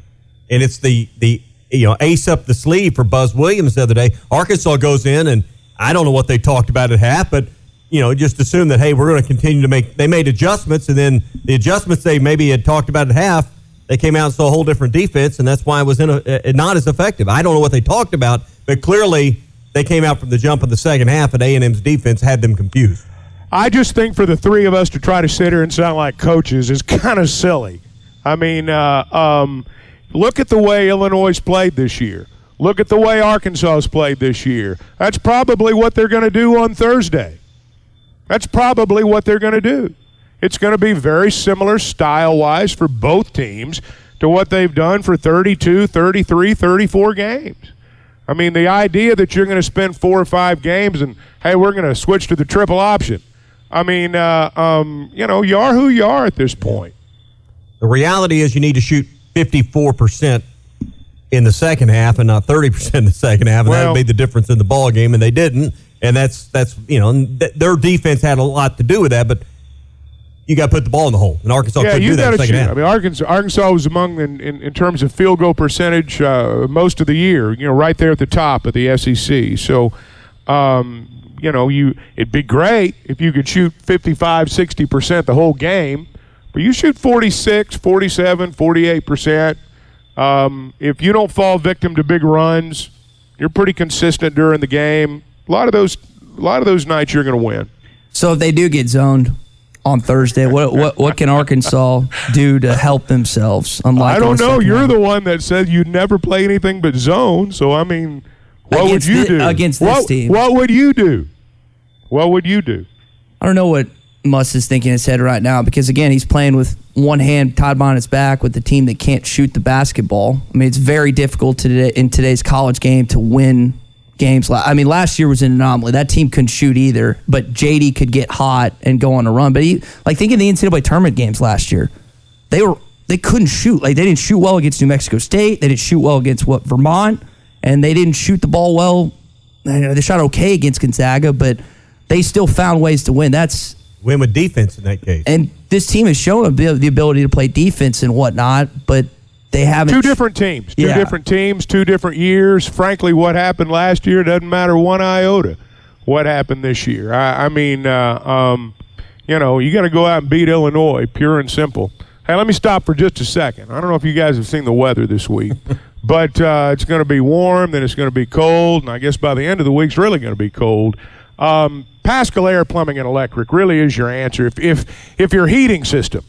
and it's the the you know ace up the sleeve for Buzz Williams the other day. Arkansas goes in, and I don't know what they talked about at half, but you know just assume that hey, we're going to continue to make. They made adjustments, and then the adjustments they maybe had talked about at half, they came out and saw a whole different defense, and that's why it was in a, uh, not as effective. I don't know what they talked about, but clearly they came out from the jump in the second half, and A and M's defense had them confused. I just think for the three of us to try to sit here and sound like coaches is kind of silly. I mean, uh, um, look at the way Illinois played this year. Look at the way Arkansas played this year. That's probably what they're going to do on Thursday. That's probably what they're going to do. It's going to be very similar style wise for both teams to what they've done for 32, 33, 34 games. I mean, the idea that you're going to spend four or five games and, hey, we're going to switch to the triple option. I mean, uh, um, you know, you are who you are at this point. The reality is you need to shoot 54% in the second half and not 30% in the second half, and that Well- would be the difference in the ball game, and they didn't. And that's that's you know th- their defense had a lot to do with that. But you got to put the ball in the hole, and Arkansas yeah, couldn't do that got in the second half. I mean, Arkansas, Arkansas was among in, in, in terms of field goal percentage uh, most of the year. You know, right there at the top of the SEC. So, um, you know, you it'd be great if you could shoot 55, 60 percent the whole game, but you shoot 46, 47, 48 percent. Um, if you don't fall victim to big runs, you're pretty consistent during the game. A lot of those, a lot of those nights, you're going to win. So if they do get zoned on Thursday, what what what can Arkansas do to help themselves? Unlike I don't know. You're the one that said you'd never play anything but zone. So I mean, what Against would you thi- do against this what, team. What would you do? What would you do? I don't know what Muss is thinking in his head right now because again he's playing with one hand tied behind his back with the team that can't shoot the basketball. I mean it's very difficult today in today's college game to win games. I mean last year was an anomaly. That team couldn't shoot either, but JD could get hot and go on a run. But he like think of the NCAA tournament games last year. They were they couldn't shoot. Like they didn't shoot well against New Mexico State. They didn't shoot well against what Vermont, and they didn't shoot the ball well. Know, They shot okay against Gonzaga, but they still found ways to win. That's Win with defense in that case. and this team has shown the ability to play defense and whatnot, but they haven't. Two different teams. Two Yeah. different teams. Two different years. Frankly, what happened last year doesn't matter one iota. What happened this year? I, I mean, uh, um, you know, you got to go out and beat Illinois, pure and simple. Hey, let me stop for just a second. I don't know if you guys have seen the weather this week, but uh, it's going to be warm, then it's going to be cold, and I guess by the end of the week, it's really going to be cold. Um, Paschal Air Plumbing and Electric really is your answer. If if if your heating system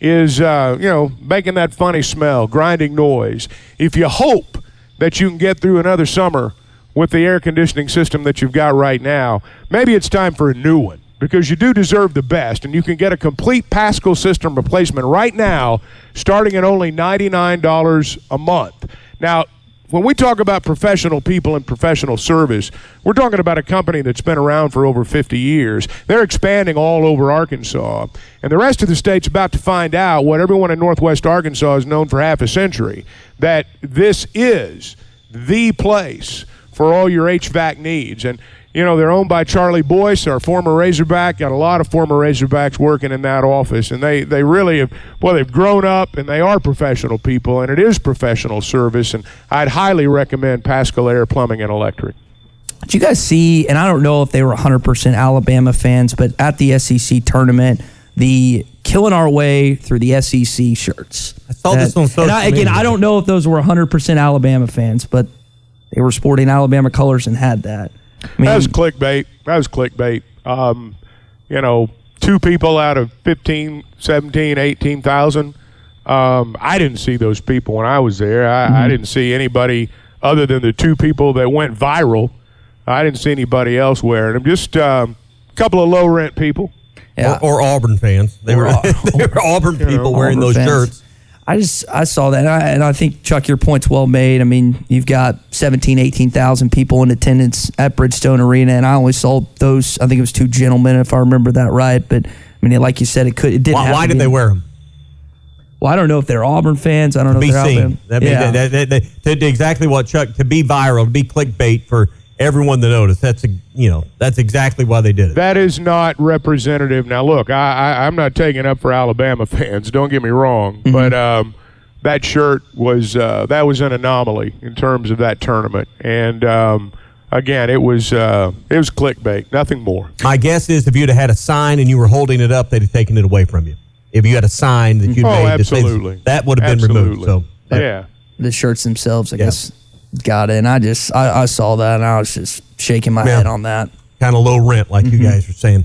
is uh, you know making that funny smell, grinding noise, if you hope that you can get through another summer with the air conditioning system that you've got right now, maybe it's time for a new one because you do deserve the best, and you can get a complete Paschal system replacement right now, starting at only ninety nine dollars a month. Now, when we talk about professional people and professional service, we're talking about a company that's been around for over 50 years. They're expanding all over Arkansas. And the rest of the state's about to find out what everyone in Northwest Arkansas has known for half a century that this is the place for all your HVAC needs. And, you know, they're owned by Charlie Boyce, our former Razorback. Got a lot of former Razorbacks working in that office. And they, they really have, well, they've grown up and they are professional people, and it is professional service. And I'd highly recommend Paschal Air Plumbing and Electric. Did you guys see? And I don't know if they were 100% Alabama fans, but at the SEC tournament, the killing our way through the SEC shirts. I saw this on social and I, again, media. I don't know if those were 100% Alabama fans, but they were sporting Alabama colors and had that. I mean, that was clickbait. That was clickbait. Um, you know, two people out of 15, 17, 18,000. Um, I didn't see those people when I was there. I, I didn't see anybody other than the two people that went viral. I didn't see anybody else wearing them. Just um, a couple of low rent people. Yeah. Or, or Auburn fans. They were, they were Auburn people wearing Auburn those fans. shirts. I just I saw that, and I, and I think Chuck, your point's well made. I mean, you've got 17, 18,000 people in attendance at Bridgestone Arena, and I only saw those. I think it was two gentlemen, if I remember that right. But I mean, like you said, it could. It didn't. Why, why did they wear them? Well, I don't know if they're Auburn fans. I don't know. be if they're seen. That yeah. that, that, that, to, to exactly what Chuck to be viral, to be clickbait for everyone to notice. That's a, you know that's exactly why they did it. That is not representative. Now, look, I, I, I'm not taking up for Alabama fans. Don't get me wrong, but um, that shirt was uh, that was an anomaly in terms of that tournament. And um, again, it was uh, it was clickbait, nothing more. My guess is if you'd have had a sign and you were holding it up, they'd have taken it away from you. If you had a sign that you Oh, made, to say- absolutely. that would have been removed. So Absolutely. yeah. the shirts themselves, I guess, got it. And I just I, I saw that, and I was just shaking my Yeah. head on that. kind of low rent, like you mm-hmm. guys were saying.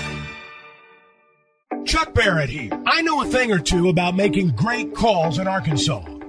Chuck Barrett here. I know a thing or two about making great calls in Arkansas.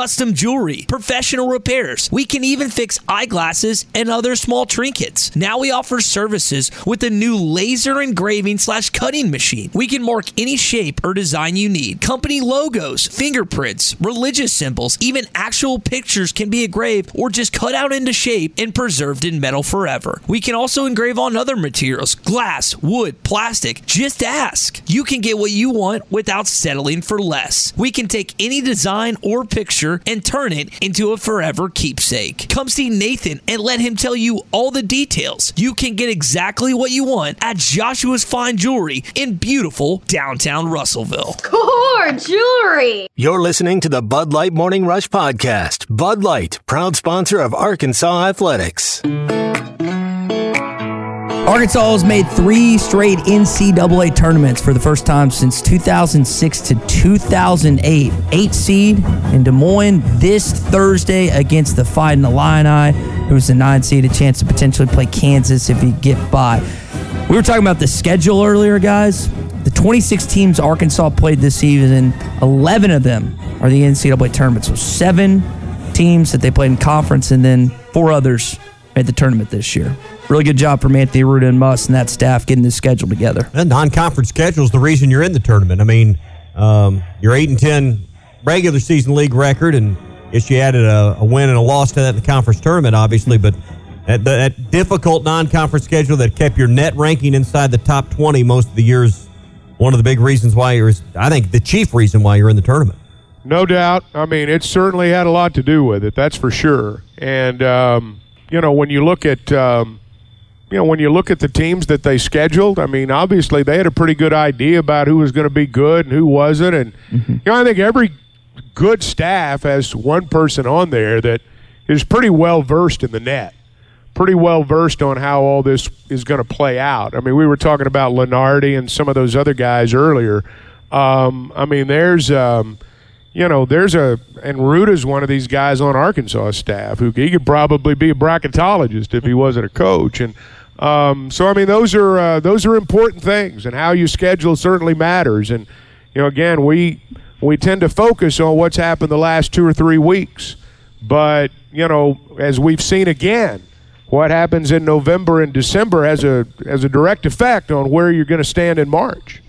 custom jewelry, professional repairs. We can even fix eyeglasses and other small trinkets. Now we offer services with a new laser engraving slash cutting machine. We can mark any shape or design you need. Company logos, fingerprints, religious symbols, even actual pictures can be engraved or just cut out into shape and preserved in metal forever. We can also engrave on other materials glass, wood, plastic. Just ask. You can get what you want without settling for less. We can take any design or picture and turn it into a forever keepsake. Come see Nathan and let him tell you all the details. You can get exactly what you want at Joshua's Fine Jewelry in beautiful downtown Russellville. Core jewelry. You're listening to the Bud Light Morning Rush Podcast. Bud Light, proud sponsor of Arkansas Athletics. Arkansas has made three straight NCAA tournaments for the first time since 2006 to 2008. Eight seed in Des Moines this Thursday against the Fighting Illini, who's the nine seed, a chance to potentially play Kansas if you get by. We were talking about the schedule earlier, guys. The 26 teams Arkansas played this season, 11 of them are the NCAA tournament. So seven teams that they played in conference, and then four others made the tournament this year. Really good job from Anthony Ruta and Muss and that staff getting this schedule together. A non-conference schedule is the reason you're in the tournament. I mean, um, your eight and ten regular season league record, and yes, you added a, a, win and a loss to that in the conference tournament, obviously, but that, that difficult non-conference schedule that kept your net ranking inside the top twenty most of the years. One of the big reasons why you're, I think, the chief reason why you're in the tournament. No doubt. I mean, it certainly had a lot to do with it. That's for sure. And um, you know, when you look at um, you know, when you look at the teams that they scheduled, I mean, obviously they had a pretty good idea about who was going to be good and who wasn't. And, mm-hmm. you know, I think every good staff has one person on there that is pretty well versed in the net, pretty well versed on how all this is going to play out. I mean, we were talking about Lunardi and some of those other guys earlier. Um, I mean, there's. Um, you know, there's a and Ruta's one of these guys on Arkansas staff who he could probably be a bracketologist if he wasn't a coach. And um, so I mean, those are uh, those are important things, and how you schedule certainly matters. And you know, again, we we tend to focus on what's happened the last two or three weeks, but you know, as we've seen again, what happens in November and December has a has a direct effect on where you're going to stand in March.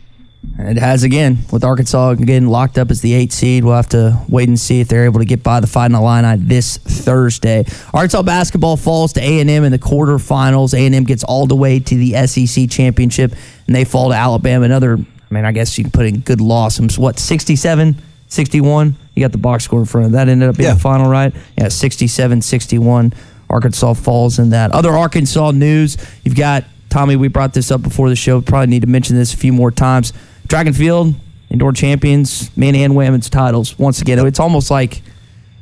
It has again with Arkansas getting locked up as the eight seed. We'll have to wait and see if they're able to get by the Fighting Illini this Thursday. Arkansas basketball falls to A and M in the quarterfinals. A and M gets all the way to the SEC championship, and they fall to Alabama. Another, I mean, I guess you can put in good loss. What 67, 61? You got the box score in front of that. Ended up being yeah. the final, right? Yeah, 67, 61. Arkansas falls in that. Other Arkansas news. You've got Tommy. We brought this up before the show. Probably need to mention this a few more times track and field, indoor champions, men and women's titles. Once again, it's almost like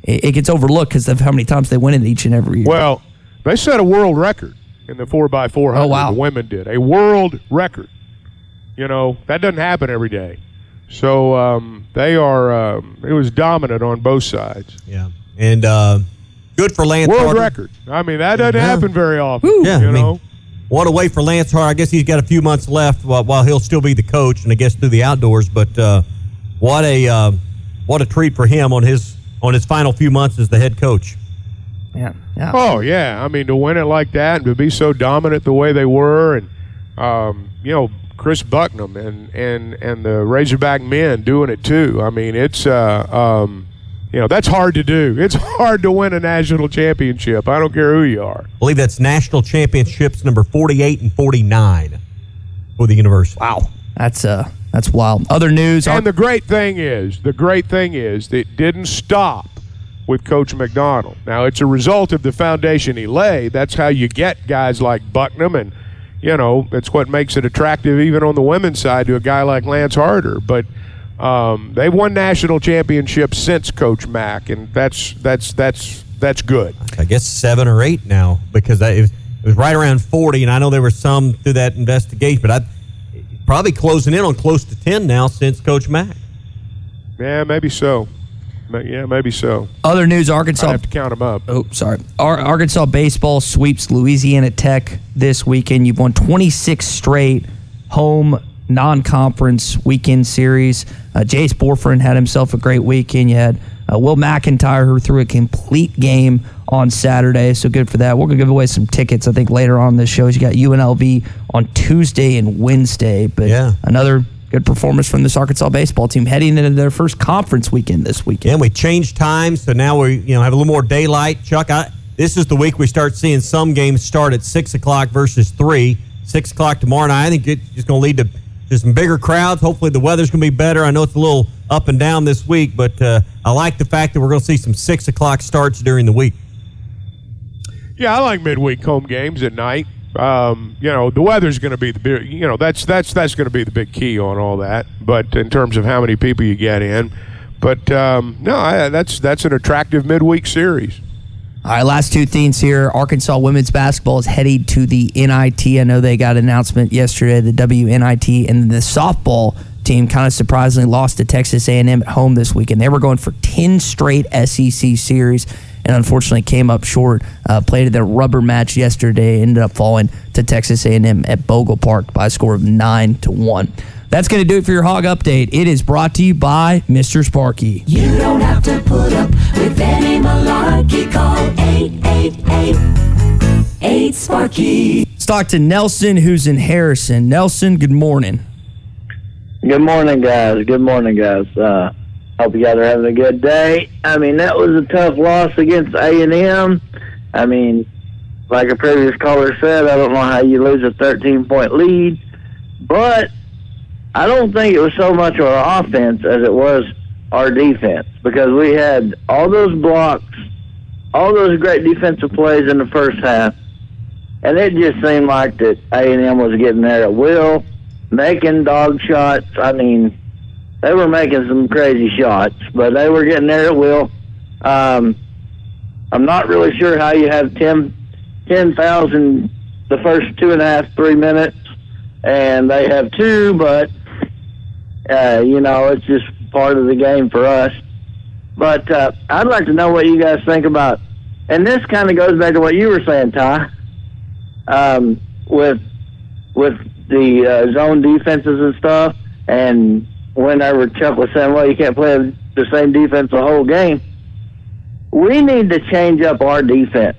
it, gets overlooked because of how many times they win it each and every year. Well, they set a world record in the 4x400. Oh, wow. The women did. A world record. You know, that doesn't happen every day. So um, they are, um, it was dominant on both sides. Yeah. And uh, good for Lance World Harder. record. I mean, that doesn't yeah. happen very often. Yeah, you I know? Mean, what a way for Lance Hart. I guess he's got a few months left while, while he'll still be the coach, and I guess through the outdoors. But uh, what a uh, what a treat for him on his on his final few months as the head coach. Yeah, yeah. Oh yeah. I mean, to win it like that and to be so dominant the way they were, and um, you know, Chris Bucknam and and and the Razorback men doing it too. I mean, it's uh, um, you know that's hard to do. It's hard to win a national championship. I don't care who you are. I believe that's national championships number forty-eight and forty-nine for the university. Wow, that's uh that's wild. Other news. And the great thing is, the great thing is, it didn't stop with Coach McDonald. Now it's a result of the foundation he laid. That's how you get guys like Bucknam, and you know it's what makes it attractive even on the women's side to a guy like Lance Harder. But Um, they've won national championships since Coach Mack, and that's that's that's that's good. I guess seven or eight now because I, it, was, it was right around forty, and I know there were some through that investigation, but I probably closing in on close to ten now since Coach Mack. Yeah, maybe so. Yeah, maybe so. Other news: Arkansas. I have to count them up. Oh, sorry. Ar- Arkansas baseball sweeps Louisiana Tech this weekend. You've won 26 straight home non-conference weekend series. Uh, Jace Bohrofen had himself a great weekend. You had uh, Will McIntyre who threw a complete game on Saturday, so good for that. We're gonna give away some tickets. I think later on this show. You got UNLV on Tuesday and Wednesday, but Yeah. another good performance from this Arkansas baseball team heading into their first conference weekend this weekend. And we changed times, so now we you know have a little more daylight. Chuck, I, this is the week we start seeing some games start at six o'clock versus three. Six o'clock tomorrow night. I think it's just going to lead to just some bigger crowds. Hopefully the weather's going to be better. I know it's a little up and down this week, but uh, I like the fact that we're going to see some six o'clock starts during the week. Yeah, I like midweek home games at night. Um, you know, the weather's going to be the big. You know, that's that's that's going to be the big key on all that. But in terms of how many people you get in, but um, no, I, that's that's an attractive midweek series. All right, last two themes here. Arkansas women's basketball is heading to the NIT. I know they got an announcement yesterday, the WNIT, and the softball team kind of surprisingly lost to Texas A&M at home this weekend. They were going for 10 straight SEC series and unfortunately came up short. Uh, played their rubber match yesterday, ended up falling to Texas A&M at Bogle Park by a score of 9 to 1. That's going to do it for your Hog Update. It is brought to you by Mr. Sparky. You don't have to put up with any malarkey. Call 888 Sparky. Let's talk to Nelson, who's in Harrison. Nelson, good morning. Good morning, guys. Good morning, guys. Uh, hope you guys are having a good day. I mean, that was a tough loss against A and M. I mean, like a previous caller said, I don't know how you lose a 13 point lead, but I don't think it was so much our offense as it was our defense because we had all those blocks, all those great defensive plays in the first half, and it just seemed like that A and M was getting there at will, making dog shots. I mean, they were making some crazy shots, but they were getting there at will. Um, I'm not really sure how you have 10 10,000 the first two and a half, three minutes, and they have two, but uh, you know, it's just part of the game for us. But uh, I'd like to know what you guys think about, and this kind of goes back to what you were saying, Ty, um, with with the uh, zone defenses and stuff. And whenever Chuck was saying, "Well, you can't play the same defense the whole game," we need to change up our defense.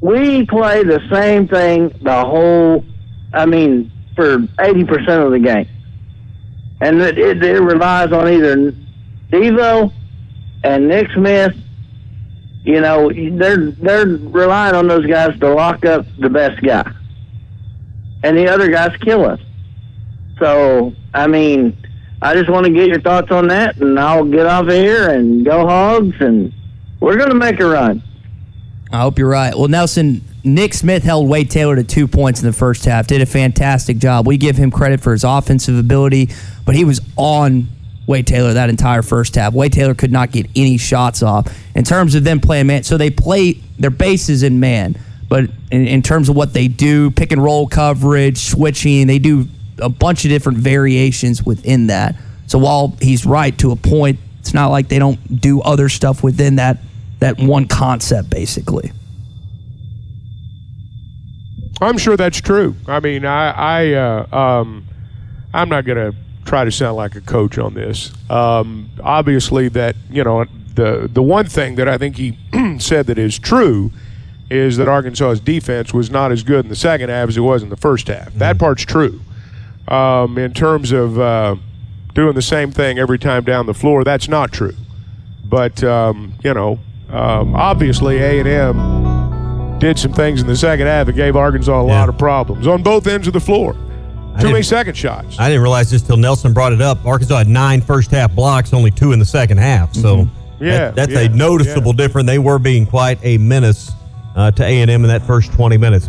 We play the same thing the whole. I mean, for eighty percent of the game and it, it, it relies on either Devo and Nick Smith. You know, they're they're relying on those guys to lock up the best guy, and the other guys kill us. So, I mean, I just want to get your thoughts on that, and I'll get off of here and go hogs, and we're to make a run. I hope you're right. Well, Nelson, Nick Smith held Wade Taylor to two points in the first half. Did a fantastic job. We give him credit for his offensive ability, but he was on Wade Taylor that entire first half. Wade Taylor could not get any shots off. In terms of them playing man, so they play their bases in man, but in, in terms of what they do, pick and roll coverage, switching, they do a bunch of different variations within that. So while he's right to a point, it's not like they don't do other stuff within that that one concept basically. I'm sure that's true. I mean, I, I uh, um, I'm not going to try to sound like a coach on this. Um, obviously, that you know the the one thing that I think he said that is true is that Arkansas's defense was not as good in the second half as it was in the first half. That part's true. Um, in terms of uh, doing the same thing every time down the floor, that's not true. But um, you know, um, obviously A and M did some things in the second half that gave Arkansas a lot of problems on both ends of the floor. Too many second shots. I didn't realize this till Nelson brought it up. Arkansas had nine first half blocks, only two in the second half. So Mm-hmm. Yeah, that- that's yeah, a noticeable difference. They were being quite a menace uh, to A and M in that first twenty minutes.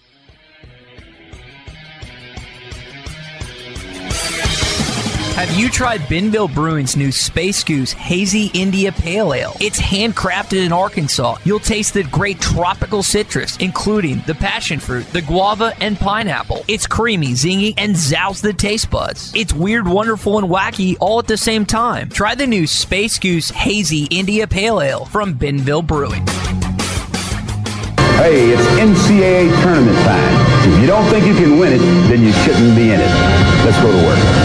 Have you tried Benville Brewing's new Space Goose Hazy India Pale Ale? It's handcrafted in Arkansas. You'll taste the great tropical citrus, including the passion fruit, the guava, and pineapple. It's creamy, zingy, and zows the taste buds. It's weird, wonderful, and wacky all at the same time. Try the new Space Goose Hazy India Pale Ale from Benville Brewing. Hey, it's NCAA tournament time. If you don't think you can win it, then you shouldn't be in it. Let's go to work.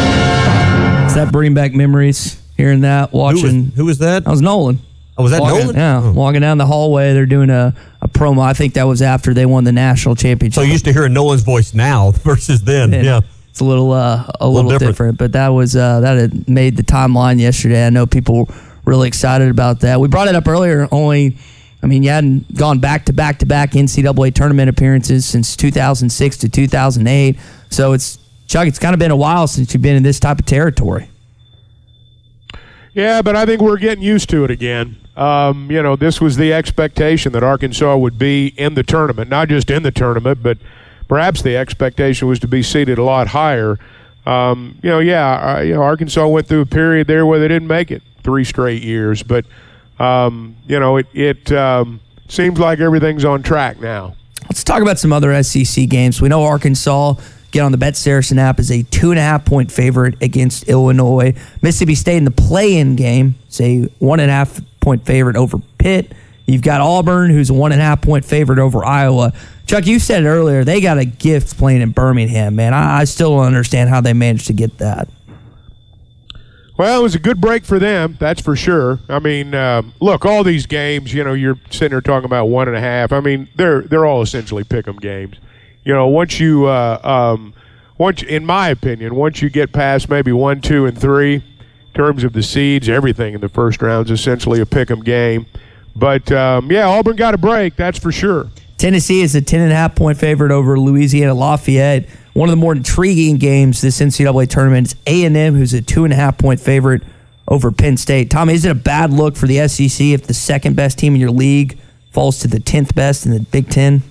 That bring back memories? Hearing that, watching. Who was that? That was Nolan. Oh, was that Walking- Nolan? Yeah, walking down the hallway, they're doing a, a promo. I think that was after they won the national championship. So you used to hear Nolan's voice now versus then. And yeah. It's a little uh, a little, different. different. but that was uh, that had made the timeline yesterday. I know people were really excited about that. We brought it up earlier. Only, I mean, you hadn't gone back to back to back NCAA tournament appearances since 2006 to 2008. So it's Chuck. It's kind of been a while since you've been in this type of territory. Yeah, but I think we're getting used to it again. Um, you know, this was the expectation that Arkansas would be in the tournament, not just in the tournament, but perhaps the expectation was to be seated a lot higher. Um, you know, yeah, you know, Arkansas went through a period there where they didn't make it three straight years, but um, you know, it it um, seems like everything's on track now. Let's talk about some other SEC games. We know Arkansas get on the Bet Saracen app as a two and a half point favorite against Illinois. Mississippi State in the play-in game is a one and a half point favorite over Pitt. You've got Auburn, who's a one and a half point favorite over Iowa. Chuck, you said it earlier. They got a gift playing in Birmingham, man. I, I still don't understand how they managed to get that. Well, it was a good break for them, that's for sure. I mean, um, look, all these games, you know, you're sitting there talking about one and a half. I mean, they're they're all essentially pick 'em games. You know, once you, uh, um, once in my opinion, once you get past maybe one, two, and three, in terms of the seeds, everything in the first round is essentially a pick 'em game. But um, yeah, Auburn got a break, that's for sure. Tennessee is a 10.5 point favorite over Louisiana Lafayette. One of the more intriguing games this NCAA tournament is A&M, who's a 2.5 point favorite over Penn State. Tommy, is it a bad look for the SEC if the second best team in your league falls to the 10th best in the Big Ten?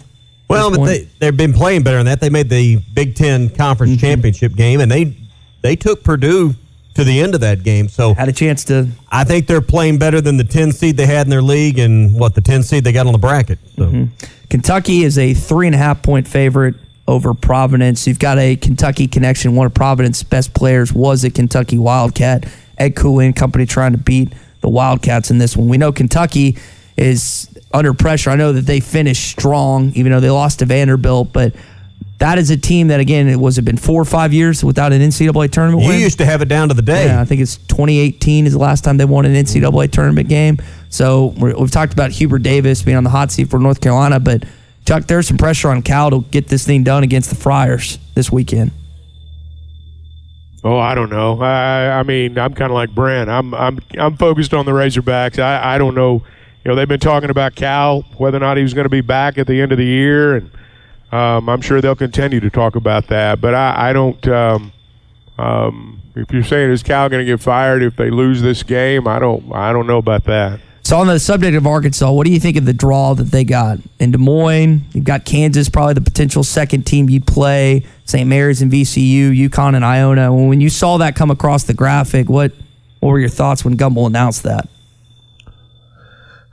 Well, but they, they've been playing better than that. They made the Big Ten Conference Mm-hmm. Championship game, and they they took Purdue to the end of that game. So had a chance to. I think they're playing better than the 10 seed they had in their league, and what the 10 seed they got on the bracket. So Kentucky is a three and a half point favorite over Providence. You've got a Kentucky connection. One of Providence's best players was a Kentucky Wildcat. Ed Cooley and company trying to beat the Wildcats in this one. We know Kentucky is under pressure. I know that they finished strong, even though they lost to Vanderbilt, but that is a team that, again, it was it been four or five years without an NCAA tournament you win? used to have it down to the day. Yeah, I think it's 2018 is the last time they won an NCAA tournament game. So we're, we've talked about Hubert Davis being on the hot seat for North Carolina, but Chuck, there's some pressure on Cal to get this thing done against the Friars this weekend. Oh, I don't know. I, I mean, I'm kind of like Brent. I'm I'm I'm focused on the Razorbacks. I, I don't know. You know, they've been talking about Cal whether or not he was going to be back at the end of the year, and um, I'm sure they'll continue to talk about that. But I, I don't. Um, um, if you're saying is Cal going to get fired if they lose this game, I don't. I don't know about that. So on the subject of Arkansas, what do you think of the draw that they got in Des Moines? You've got Kansas, probably the potential second team you'd play. St. Mary's and VCU, UConn and Iona. When you saw that come across the graphic, what what were your thoughts when Gumbel announced that?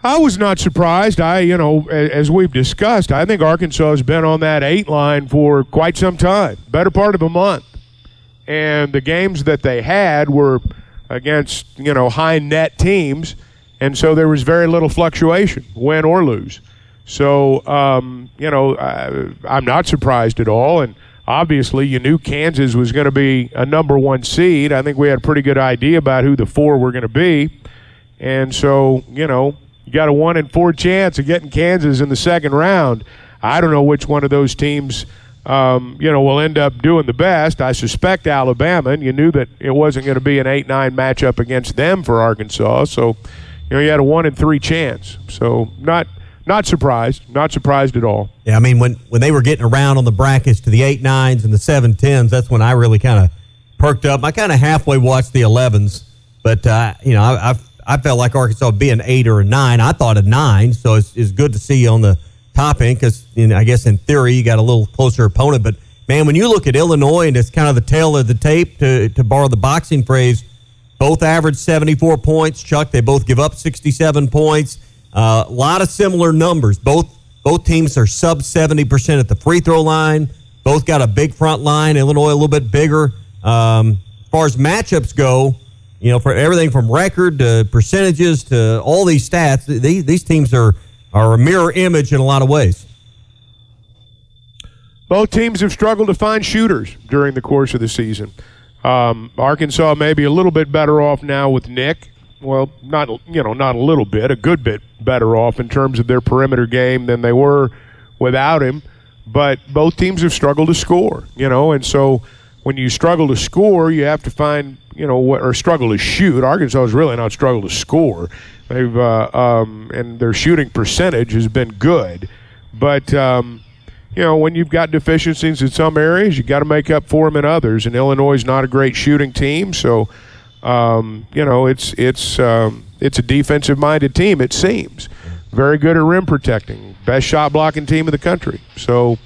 I was not surprised. I, you know, as we've discussed, I think Arkansas has been on that eight line for quite some time, better part of a month. And the games that they had were against, you know, high net teams, and so there was very little fluctuation, win or lose. So, um, you know, I, I'm not surprised at all. And obviously, you knew Kansas was going to be a number one seed. I think we had a pretty good idea about who the four were going to be. And so, you know, you got a one in four chance of getting Kansas in the second round. I don't know which one of those teams, um, you know, will end up doing the best. I suspect Alabama, and you knew that it wasn't going to be an 8 9 matchup against them for Arkansas. So, you know, you had a one in three chance. So, not. Not surprised. Not surprised at all. Yeah, I mean, when, when they were getting around on the brackets to the eight nines and the seven tens, that's when I really kind of perked up. I kind of halfway watched the 11s, but, uh, you know, I, I, I felt like Arkansas would be an eight or a nine. I thought a nine, so it's, it's good to see you on the top end because, you know, I guess in theory you got a little closer opponent. But, man, when you look at Illinois and it's kind of the tail of the tape, to, to borrow the boxing phrase, both average 74 points. Chuck, they both give up 67 points. A uh, lot of similar numbers. Both both teams are sub 70% at the free throw line. Both got a big front line. Illinois a little bit bigger. Um, as far as matchups go, you know, for everything from record to percentages to all these stats, these, these teams are, are a mirror image in a lot of ways. Both teams have struggled to find shooters during the course of the season. Um, Arkansas may be a little bit better off now with Nick well, not you know, not a little bit, a good bit better off in terms of their perimeter game than they were without him. But both teams have struggled to score, you know, and so when you struggle to score, you have to find, you know, or struggle to shoot. Arkansas has really not struggled to score. They've uh, um, and their shooting percentage has been good, but um, you know, when you've got deficiencies in some areas, you got to make up for them in others. And Illinois is not a great shooting team, so um, you know, it's it's um, it's a defensive minded team. It seems very good at rim protecting, best shot blocking team in the country. So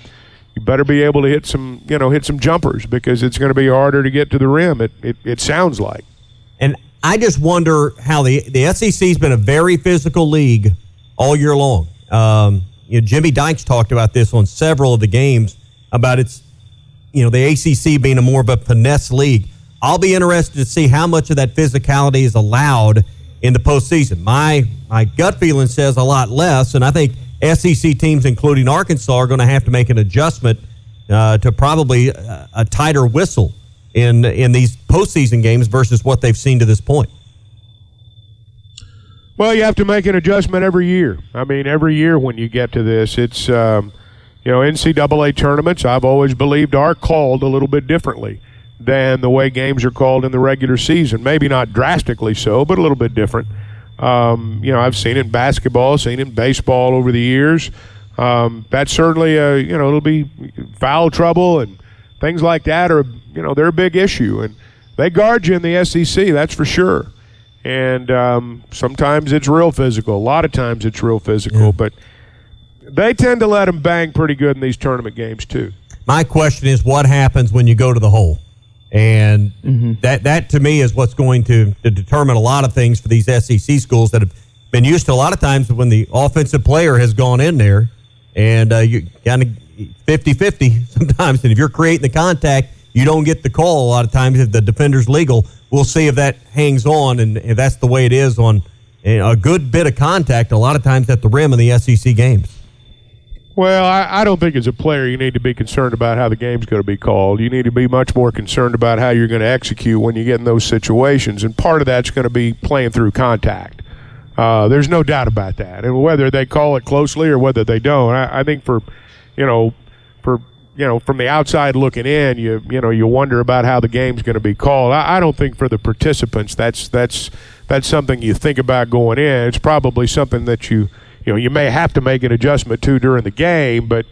you better be able to hit some you know hit some jumpers because it's going to be harder to get to the rim. It it, it sounds like. And I just wonder how the the SEC's been a very physical league all year long. Um, you know, Jimmy Dykes talked about this on several of the games about its, you know, the ACC being a more of a finesse league. I'll be interested to see how much of that physicality is allowed in the postseason. My my gut feeling says a lot less, and I think SEC teams, including Arkansas, are going to have to make an adjustment uh, to probably a, a tighter whistle in in these postseason games versus what they've seen to this point. Well, you have to make an adjustment every year. I mean, every year when you get to this, it's um, you know NCAA tournaments. I've always believed are called a little bit differently than the way games are called in the regular season. Maybe not drastically so, but a little bit different. Um, you know, I've seen it in basketball, seen it in baseball over the years. Um, that's certainly a you know it'll be foul trouble and things like that are you know they're a big issue and they guard you in the SEC that's for sure. And um, sometimes it's real physical. A lot of times it's real physical, yeah. but they tend to let them bang pretty good in these tournament games too. My question is, what happens when you go to the hole? And mm-hmm. that, that to me is what's going to, to determine a lot of things for these SEC schools that have been used to a lot of times when the offensive player has gone in there and uh, you kind of 50 50 sometimes. And if you're creating the contact, you don't get the call a lot of times if the defender's legal. We'll see if that hangs on and if that's the way it is on a good bit of contact a lot of times at the rim in the SEC games. Well, I, I, don't think as a player you need to be concerned about how the game's going to be called. You need to be much more concerned about how you're going to execute when you get in those situations. And part of that's going to be playing through contact. Uh, there's no doubt about that. And whether they call it closely or whether they don't, I, I think for, you know, for you know, from the outside looking in, you you know, you wonder about how the game's going to be called. I, I don't think for the participants that's that's that's something you think about going in. It's probably something that you you know you may have to make an adjustment to during the game, but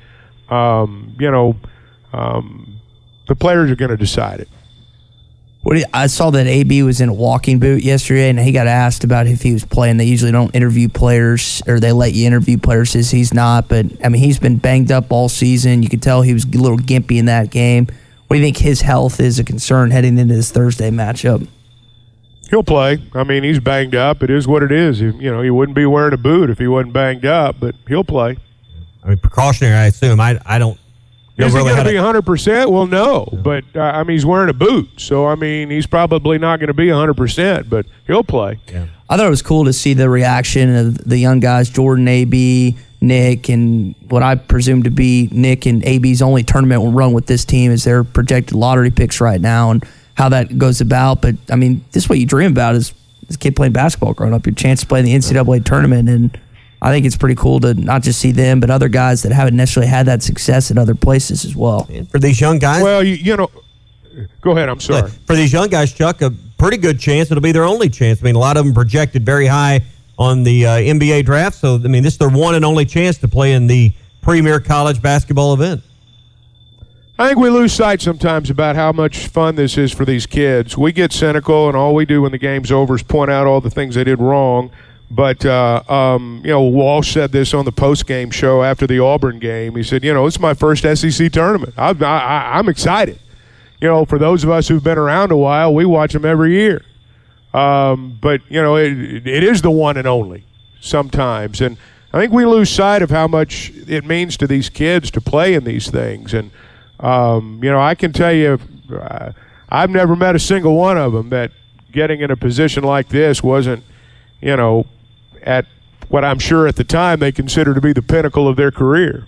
um, you know um, the players are going to decide it. What you, I saw that AB was in a walking boot yesterday, and he got asked about if he was playing. They usually don't interview players, or they let you interview players. Says he's not, but I mean he's been banged up all season. You could tell he was a little gimpy in that game. What do you think his health is a concern heading into this Thursday matchup? He'll play. I mean, he's banged up. It is what it is. You know, he wouldn't be wearing a boot if he wasn't banged up, but he'll play. I mean, precautionary, I assume. I, I don't. Is he going to be 100%? Well, no. But, uh, I mean, he's wearing a boot. So, I mean, he's probably not going to be 100%, but he'll play. Yeah. I thought it was cool to see the reaction of the young guys, Jordan A.B., Nick and what I presume to be Nick and AB's only tournament run with this team is their projected lottery picks right now and how that goes about. But I mean, this is what you dream about is this kid playing basketball growing up, your chance to play in the NCAA tournament. And I think it's pretty cool to not just see them, but other guys that haven't necessarily had that success at other places as well. For these young guys, Well, you, you know, go ahead. I'm sorry. for these young guys, Chuck, a pretty good chance it'll be their only chance. I mean, a lot of them projected very high on the uh, NBA draft. So, I mean, this is their one and only chance to play in the premier college basketball event. I think we lose sight sometimes about how much fun this is for these kids. We get cynical, and all we do when the game's over is point out all the things they did wrong. But uh, um, you know, Walsh said this on the post-game show after the Auburn game. He said, "You know, it's my first SEC tournament. I, I, I'm excited. You know, for those of us who've been around a while, we watch them every year. Um, but you know, it, it is the one and only sometimes, and I think we lose sight of how much it means to these kids to play in these things. And um, you know, I can tell you, uh, I've never met a single one of them that getting in a position like this wasn't, you know, at what I'm sure at the time they consider to be the pinnacle of their career.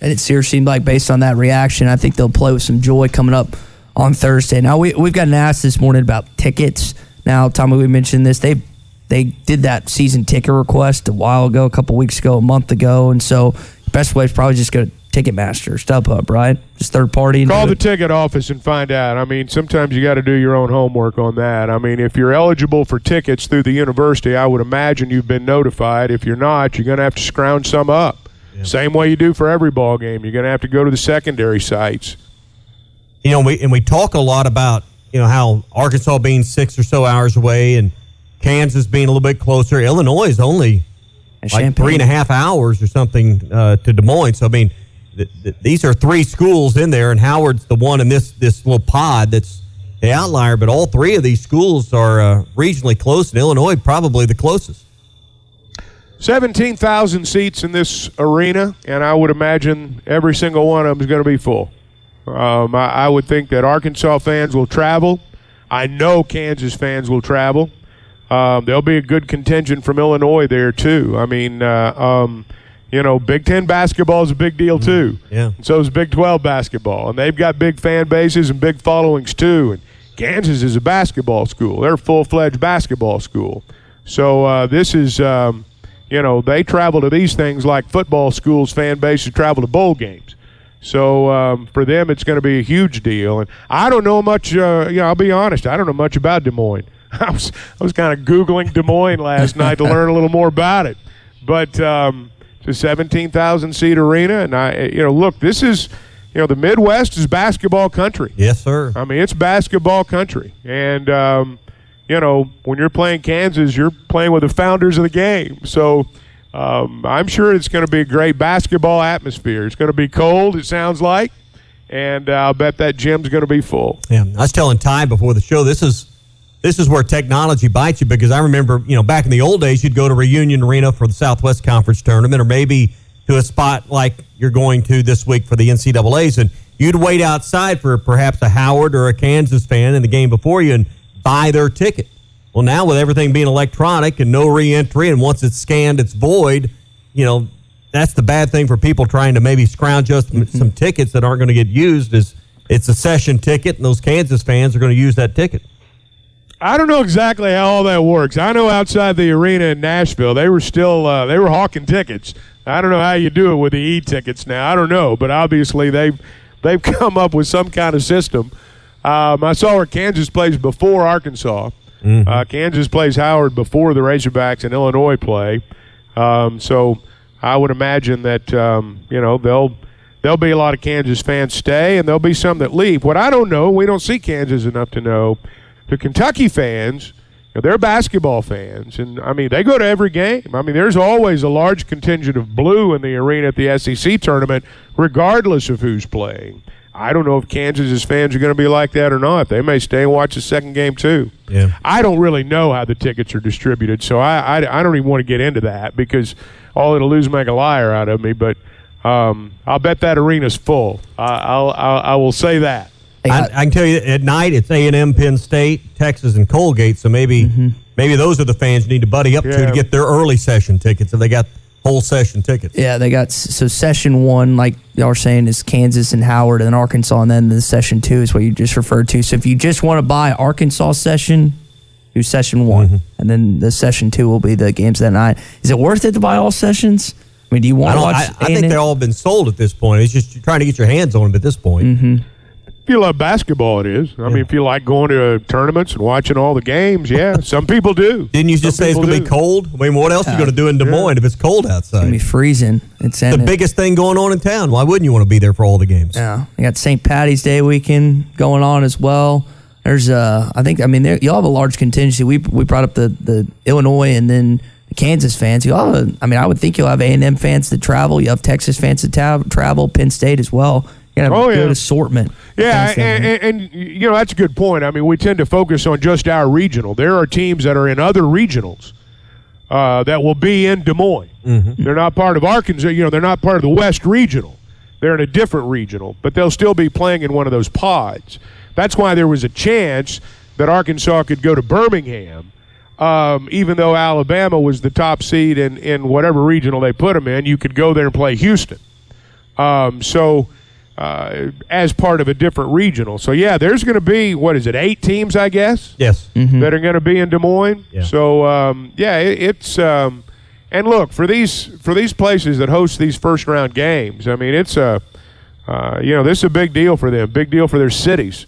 And it seriously seemed like based on that reaction, I think they'll play with some joy coming up on Thursday. Now we we've gotten asked this morning about tickets. Now, Tommy, we mentioned this. They they did that season ticket request a while ago, a couple weeks ago, a month ago, and so best way is probably just go to Ticketmaster, StubHub, right? Just third party. Call do the it. ticket office and find out. I mean, sometimes you got to do your own homework on that. I mean, if you're eligible for tickets through the university, I would imagine you've been notified. If you're not, you're going to have to scrounge some up. Same way you do for every ball game. You're going to have to go to the secondary sites. You know, we and we talk a lot about you know how Arkansas being six or so hours away and Kansas being a little bit closer. Illinois is only like Champaign. three and a half hours or something uh, to Des Moines. So I mean, th- th- these are three schools in there, and Howard's the one in this this little pod that's the outlier. But all three of these schools are uh, regionally close, and Illinois probably the closest. 17,000 seats in this arena, and I would imagine every single one of them is going to be full. Um, I, I would think that Arkansas fans will travel. I know Kansas fans will travel. Um, there'll be a good contingent from Illinois there too. I mean, uh, um, you know, Big Ten basketball is a big deal too. Yeah. And so is Big Twelve basketball, and they've got big fan bases and big followings too. And Kansas is a basketball school; they're a full-fledged basketball school. So uh, this is, um, you know, they travel to these things like football schools' fan bases travel to bowl games. So um, for them, it's going to be a huge deal. And I don't know much. Uh, you know, I'll be honest. I don't know much about Des Moines. I was I was kind of googling Des Moines last night to learn a little more about it. But um, seventeen thousand seat arena, and I, you know, look, this is, you know, the Midwest is basketball country. Yes, sir. I mean, it's basketball country, and um, you know, when you're playing Kansas, you're playing with the founders of the game. So um, I'm sure it's going to be a great basketball atmosphere. It's going to be cold. It sounds like, and uh, I'll bet that gym's going to be full. Yeah, I was telling Ty before the show. This is this is where technology bites you because I remember, you know, back in the old days, you'd go to Reunion Arena for the Southwest Conference tournament, or maybe to a spot like you're going to this week for the NCAA's, and you'd wait outside for perhaps a Howard or a Kansas fan in the game before you and buy their ticket. Well, now with everything being electronic and no re-entry, and once it's scanned, it's void. You know, that's the bad thing for people trying to maybe scrounge us some, mm-hmm. some tickets that aren't going to get used. Is it's a session ticket, and those Kansas fans are going to use that ticket. I don't know exactly how all that works. I know outside the arena in Nashville, they were still uh, they were hawking tickets. I don't know how you do it with the e-tickets now. I don't know, but obviously they've they've come up with some kind of system. Um, I saw where Kansas plays before Arkansas. Uh, Kansas plays Howard before the Razorbacks and Illinois play. Um, so I would imagine that um, you know they'll there'll be a lot of Kansas fans stay, and there'll be some that leave. What I don't know, we don't see Kansas enough to know. The Kentucky fans, you know, they're basketball fans, and I mean they go to every game. I mean there's always a large contingent of blue in the arena at the SEC tournament, regardless of who's playing. I don't know if Kansas's fans are going to be like that or not. They may stay and watch the second game too. Yeah. I don't really know how the tickets are distributed, so I, I, I don't even want to get into that because all it'll lose make a liar out of me. But um, I'll bet that arena's full. I, I'll, I'll I will say that. I, I can tell you at night it's A and M, Penn State, Texas, and Colgate. So maybe maybe those are the fans you need to buddy up to Yeah. to get their early session tickets if they got whole session tickets. Yeah, they got so session one, like y'all are saying, is Kansas and Howard and Arkansas, and then the session two is what you just referred to. So if you just want to buy Arkansas session, do session one, Mm-hmm. and then the session two will be the games that night. Is it worth it to buy all sessions? I mean, do you want to watch? I, I think they've all been sold at this point. It's just you're trying to get your hands on them at this point. Mm-hmm. If you love basketball, it is. I mean, if you like going to tournaments and watching all the games, yeah, some people do. Didn't you just say it's going to be cold? I mean, what else are you going to do in Des Moines if it's cold outside? It's gonna be freezing. It's the biggest thing going on in town. Why wouldn't you want to be there for all the games? Yeah, you got St. Patty's Day weekend going on as well. There's, uh, I think, I mean, there, y'all have a large contingency. We we brought up the the Illinois and then the Kansas fans. You all, I mean, I would think you'll have A and M fans that travel. You have Texas fans that ta- travel. Penn State as well. You have Oh, a good yeah. assortment. Yeah, and, and, and you know that's a good point. I mean, we tend to focus on just our regional. There are teams that are in other regionals uh, that will be in Des Moines. They're not part of Arkansas. You know, they're not part of the West Regional. They're in a different regional, but they'll still be playing in one of those pods. That's why there was a chance that Arkansas could go to Birmingham, um, even though Alabama was the top seed in, in whatever regional they put them in. You could go there and play Houston. Um, so, uh, as part of a different regional. So, yeah, there's going to be, what is it, eight teams, I guess? Yes. That are going to be in Des Moines. Yeah. So, um, yeah, it, it's. Um, and look for these for these places that host these first round games. I mean, it's a uh, you know this is a big deal for them, big deal for their cities,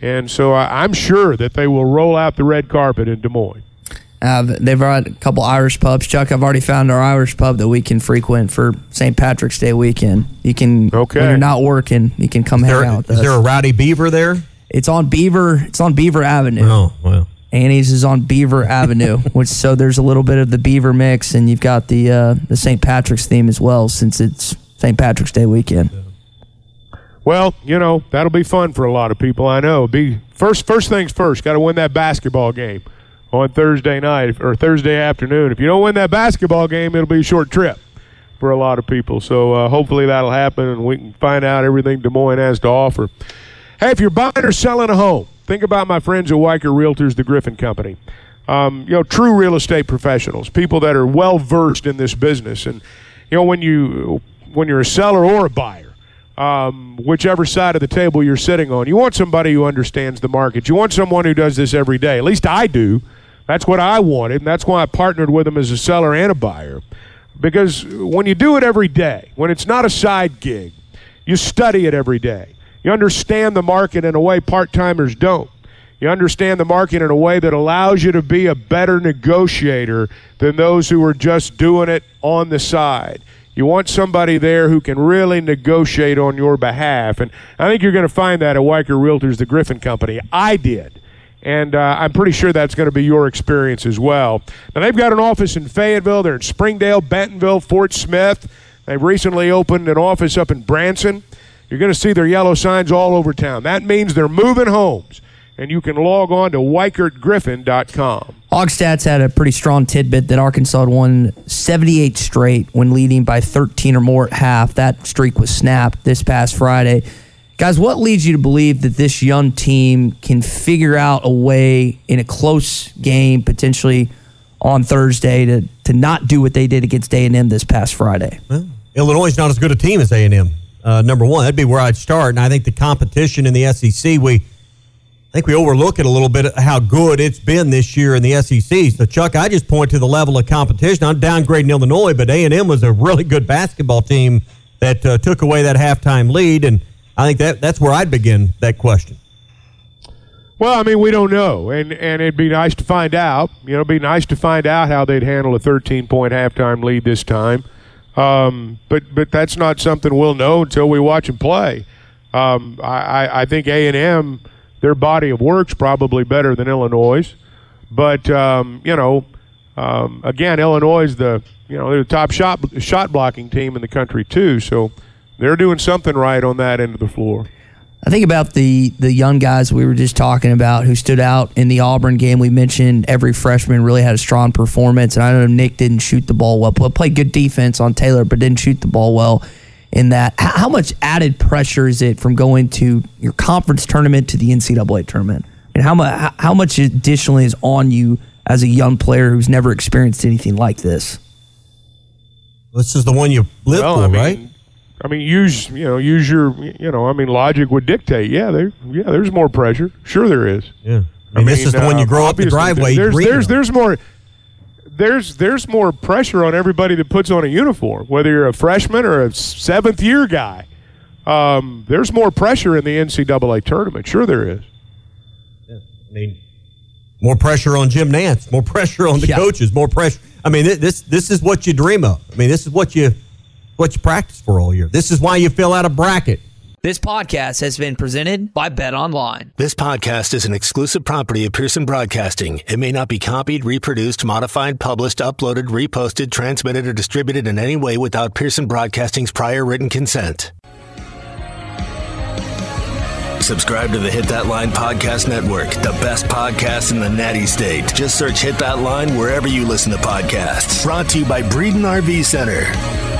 and so I, I'm sure that they will roll out the red carpet in Des Moines. Uh, they've got a couple Irish pubs. Chuck, I've already found our Irish pub that we can frequent for St. Patrick's Day weekend. You can, Okay. when you're not working, you can come Is hang there, out with is us. there a rowdy beaver there? It's on Beaver. It's on Beaver Avenue. Oh, well. Annie's is on Beaver Avenue, which so there's a little bit of the Beaver mix, and you've got the uh, the St. Patrick's theme as well, since it's St. Patrick's Day weekend. Well, you know that'll be fun for a lot of people. I know. Be first first things first. Got to win that basketball game on Thursday night or Thursday afternoon. If you don't win that basketball game, it'll be a short trip for a lot of people. So uh, hopefully that'll happen, and we can find out everything Des Moines has to offer. Hey, if you're buying or selling a home, think about my friends at Weichert Realtors, the Griffin Company. Um, you know, true real estate professionals, people that are well versed in this business, and you know when you when you're a seller or a buyer, um, whichever side of the table you're sitting on, you want somebody who understands the market. You want someone who does this every day. At least I do. That's what I wanted, and that's why I partnered with them as a seller and a buyer. Because when you do it every day, when it's not a side gig, you study it every day. You understand the market in a way part timers don't. You understand the market in a way that allows you to be a better negotiator than those who are just doing it on the side. You want somebody there who can really negotiate on your behalf. And I think you're going to find that at Weichert Realtors, the Griffin Company. I did. And uh, I'm pretty sure that's going to be your experience as well. Now, they've got an office in Fayetteville. They're in Springdale, Bentonville, Fort Smith. They've recently opened an office up in Branson. You're going to see their yellow signs all over town. That means they're moving homes. And you can log on to WeichertGriffin.com. Hogstats had a pretty strong tidbit that Arkansas had won 78 straight when leading by 13 or more at half. That streak was snapped this past Friday. Guys, what leads you to believe that this young team can figure out a way in a close game, potentially on Thursday, to, to not do what they did against A&M this past Friday? Illinois is not as good a team as A and M. Uh, number one, that'd be where I'd start. And I think the competition in the SEC, we I think we overlook it a little bit how good it's been this year in the SEC. So Chuck, I just point to the level of competition. I'm downgrading Illinois, but A and M was a really good basketball team that uh, took away that halftime lead, and I think that that's where I'd begin that question. Well, I mean, we don't know, and and it'd be nice to find out. You know, it'd be nice to find out how they'd handle a 13 point halftime lead this time. Um, but but that's not something we'll know until we watch them play. Um, I, I think A and M, their body of work's probably better than Illinois, but um, you know, um, again, Illinois is the you know they're the top shot shot blocking team in the country too, so they're doing something right on that end of the floor. I think about the the young guys we were just talking about who stood out in the Auburn game. We mentioned every freshman really had a strong performance, and I know Nick didn't shoot the ball well, but played good defense on Taylor, but didn't shoot the ball well in that. How, how much added pressure is it from going to your conference tournament to the NCAA tournament? And how much how much additionally is on you as a young player who's never experienced anything like this? This is the one you live Well, for, I mean, right? I mean, use you know, use your you know, I mean, logic would dictate. Yeah, there, yeah, there's more pressure. Sure, there is. Yeah. I mean, this is the one you grow up in the driveway There's there's there's more. There's there's more pressure on everybody that puts on a uniform, whether you're a freshman or a seventh year guy. Um, there's more pressure in the NCAA tournament. Sure, there is. Yeah, I mean, more pressure on Jim Nantz, more pressure on the Yeah. coaches, more pressure. I mean, this this is what you dream of. I mean, this is what you what you practice for all year. This is why you fill out a bracket. This podcast has been presented by Bet Online. This podcast is an exclusive property of Pearson Broadcasting. It may not be copied, reproduced, modified, published, uploaded, reposted, transmitted, or distributed in any way without Pearson Broadcasting's prior written consent. Subscribe to the Hit That Line Podcast Network, the best podcast in the natty state. Just search Hit That Line wherever you listen to podcasts. Brought to you by Breeden RV Center.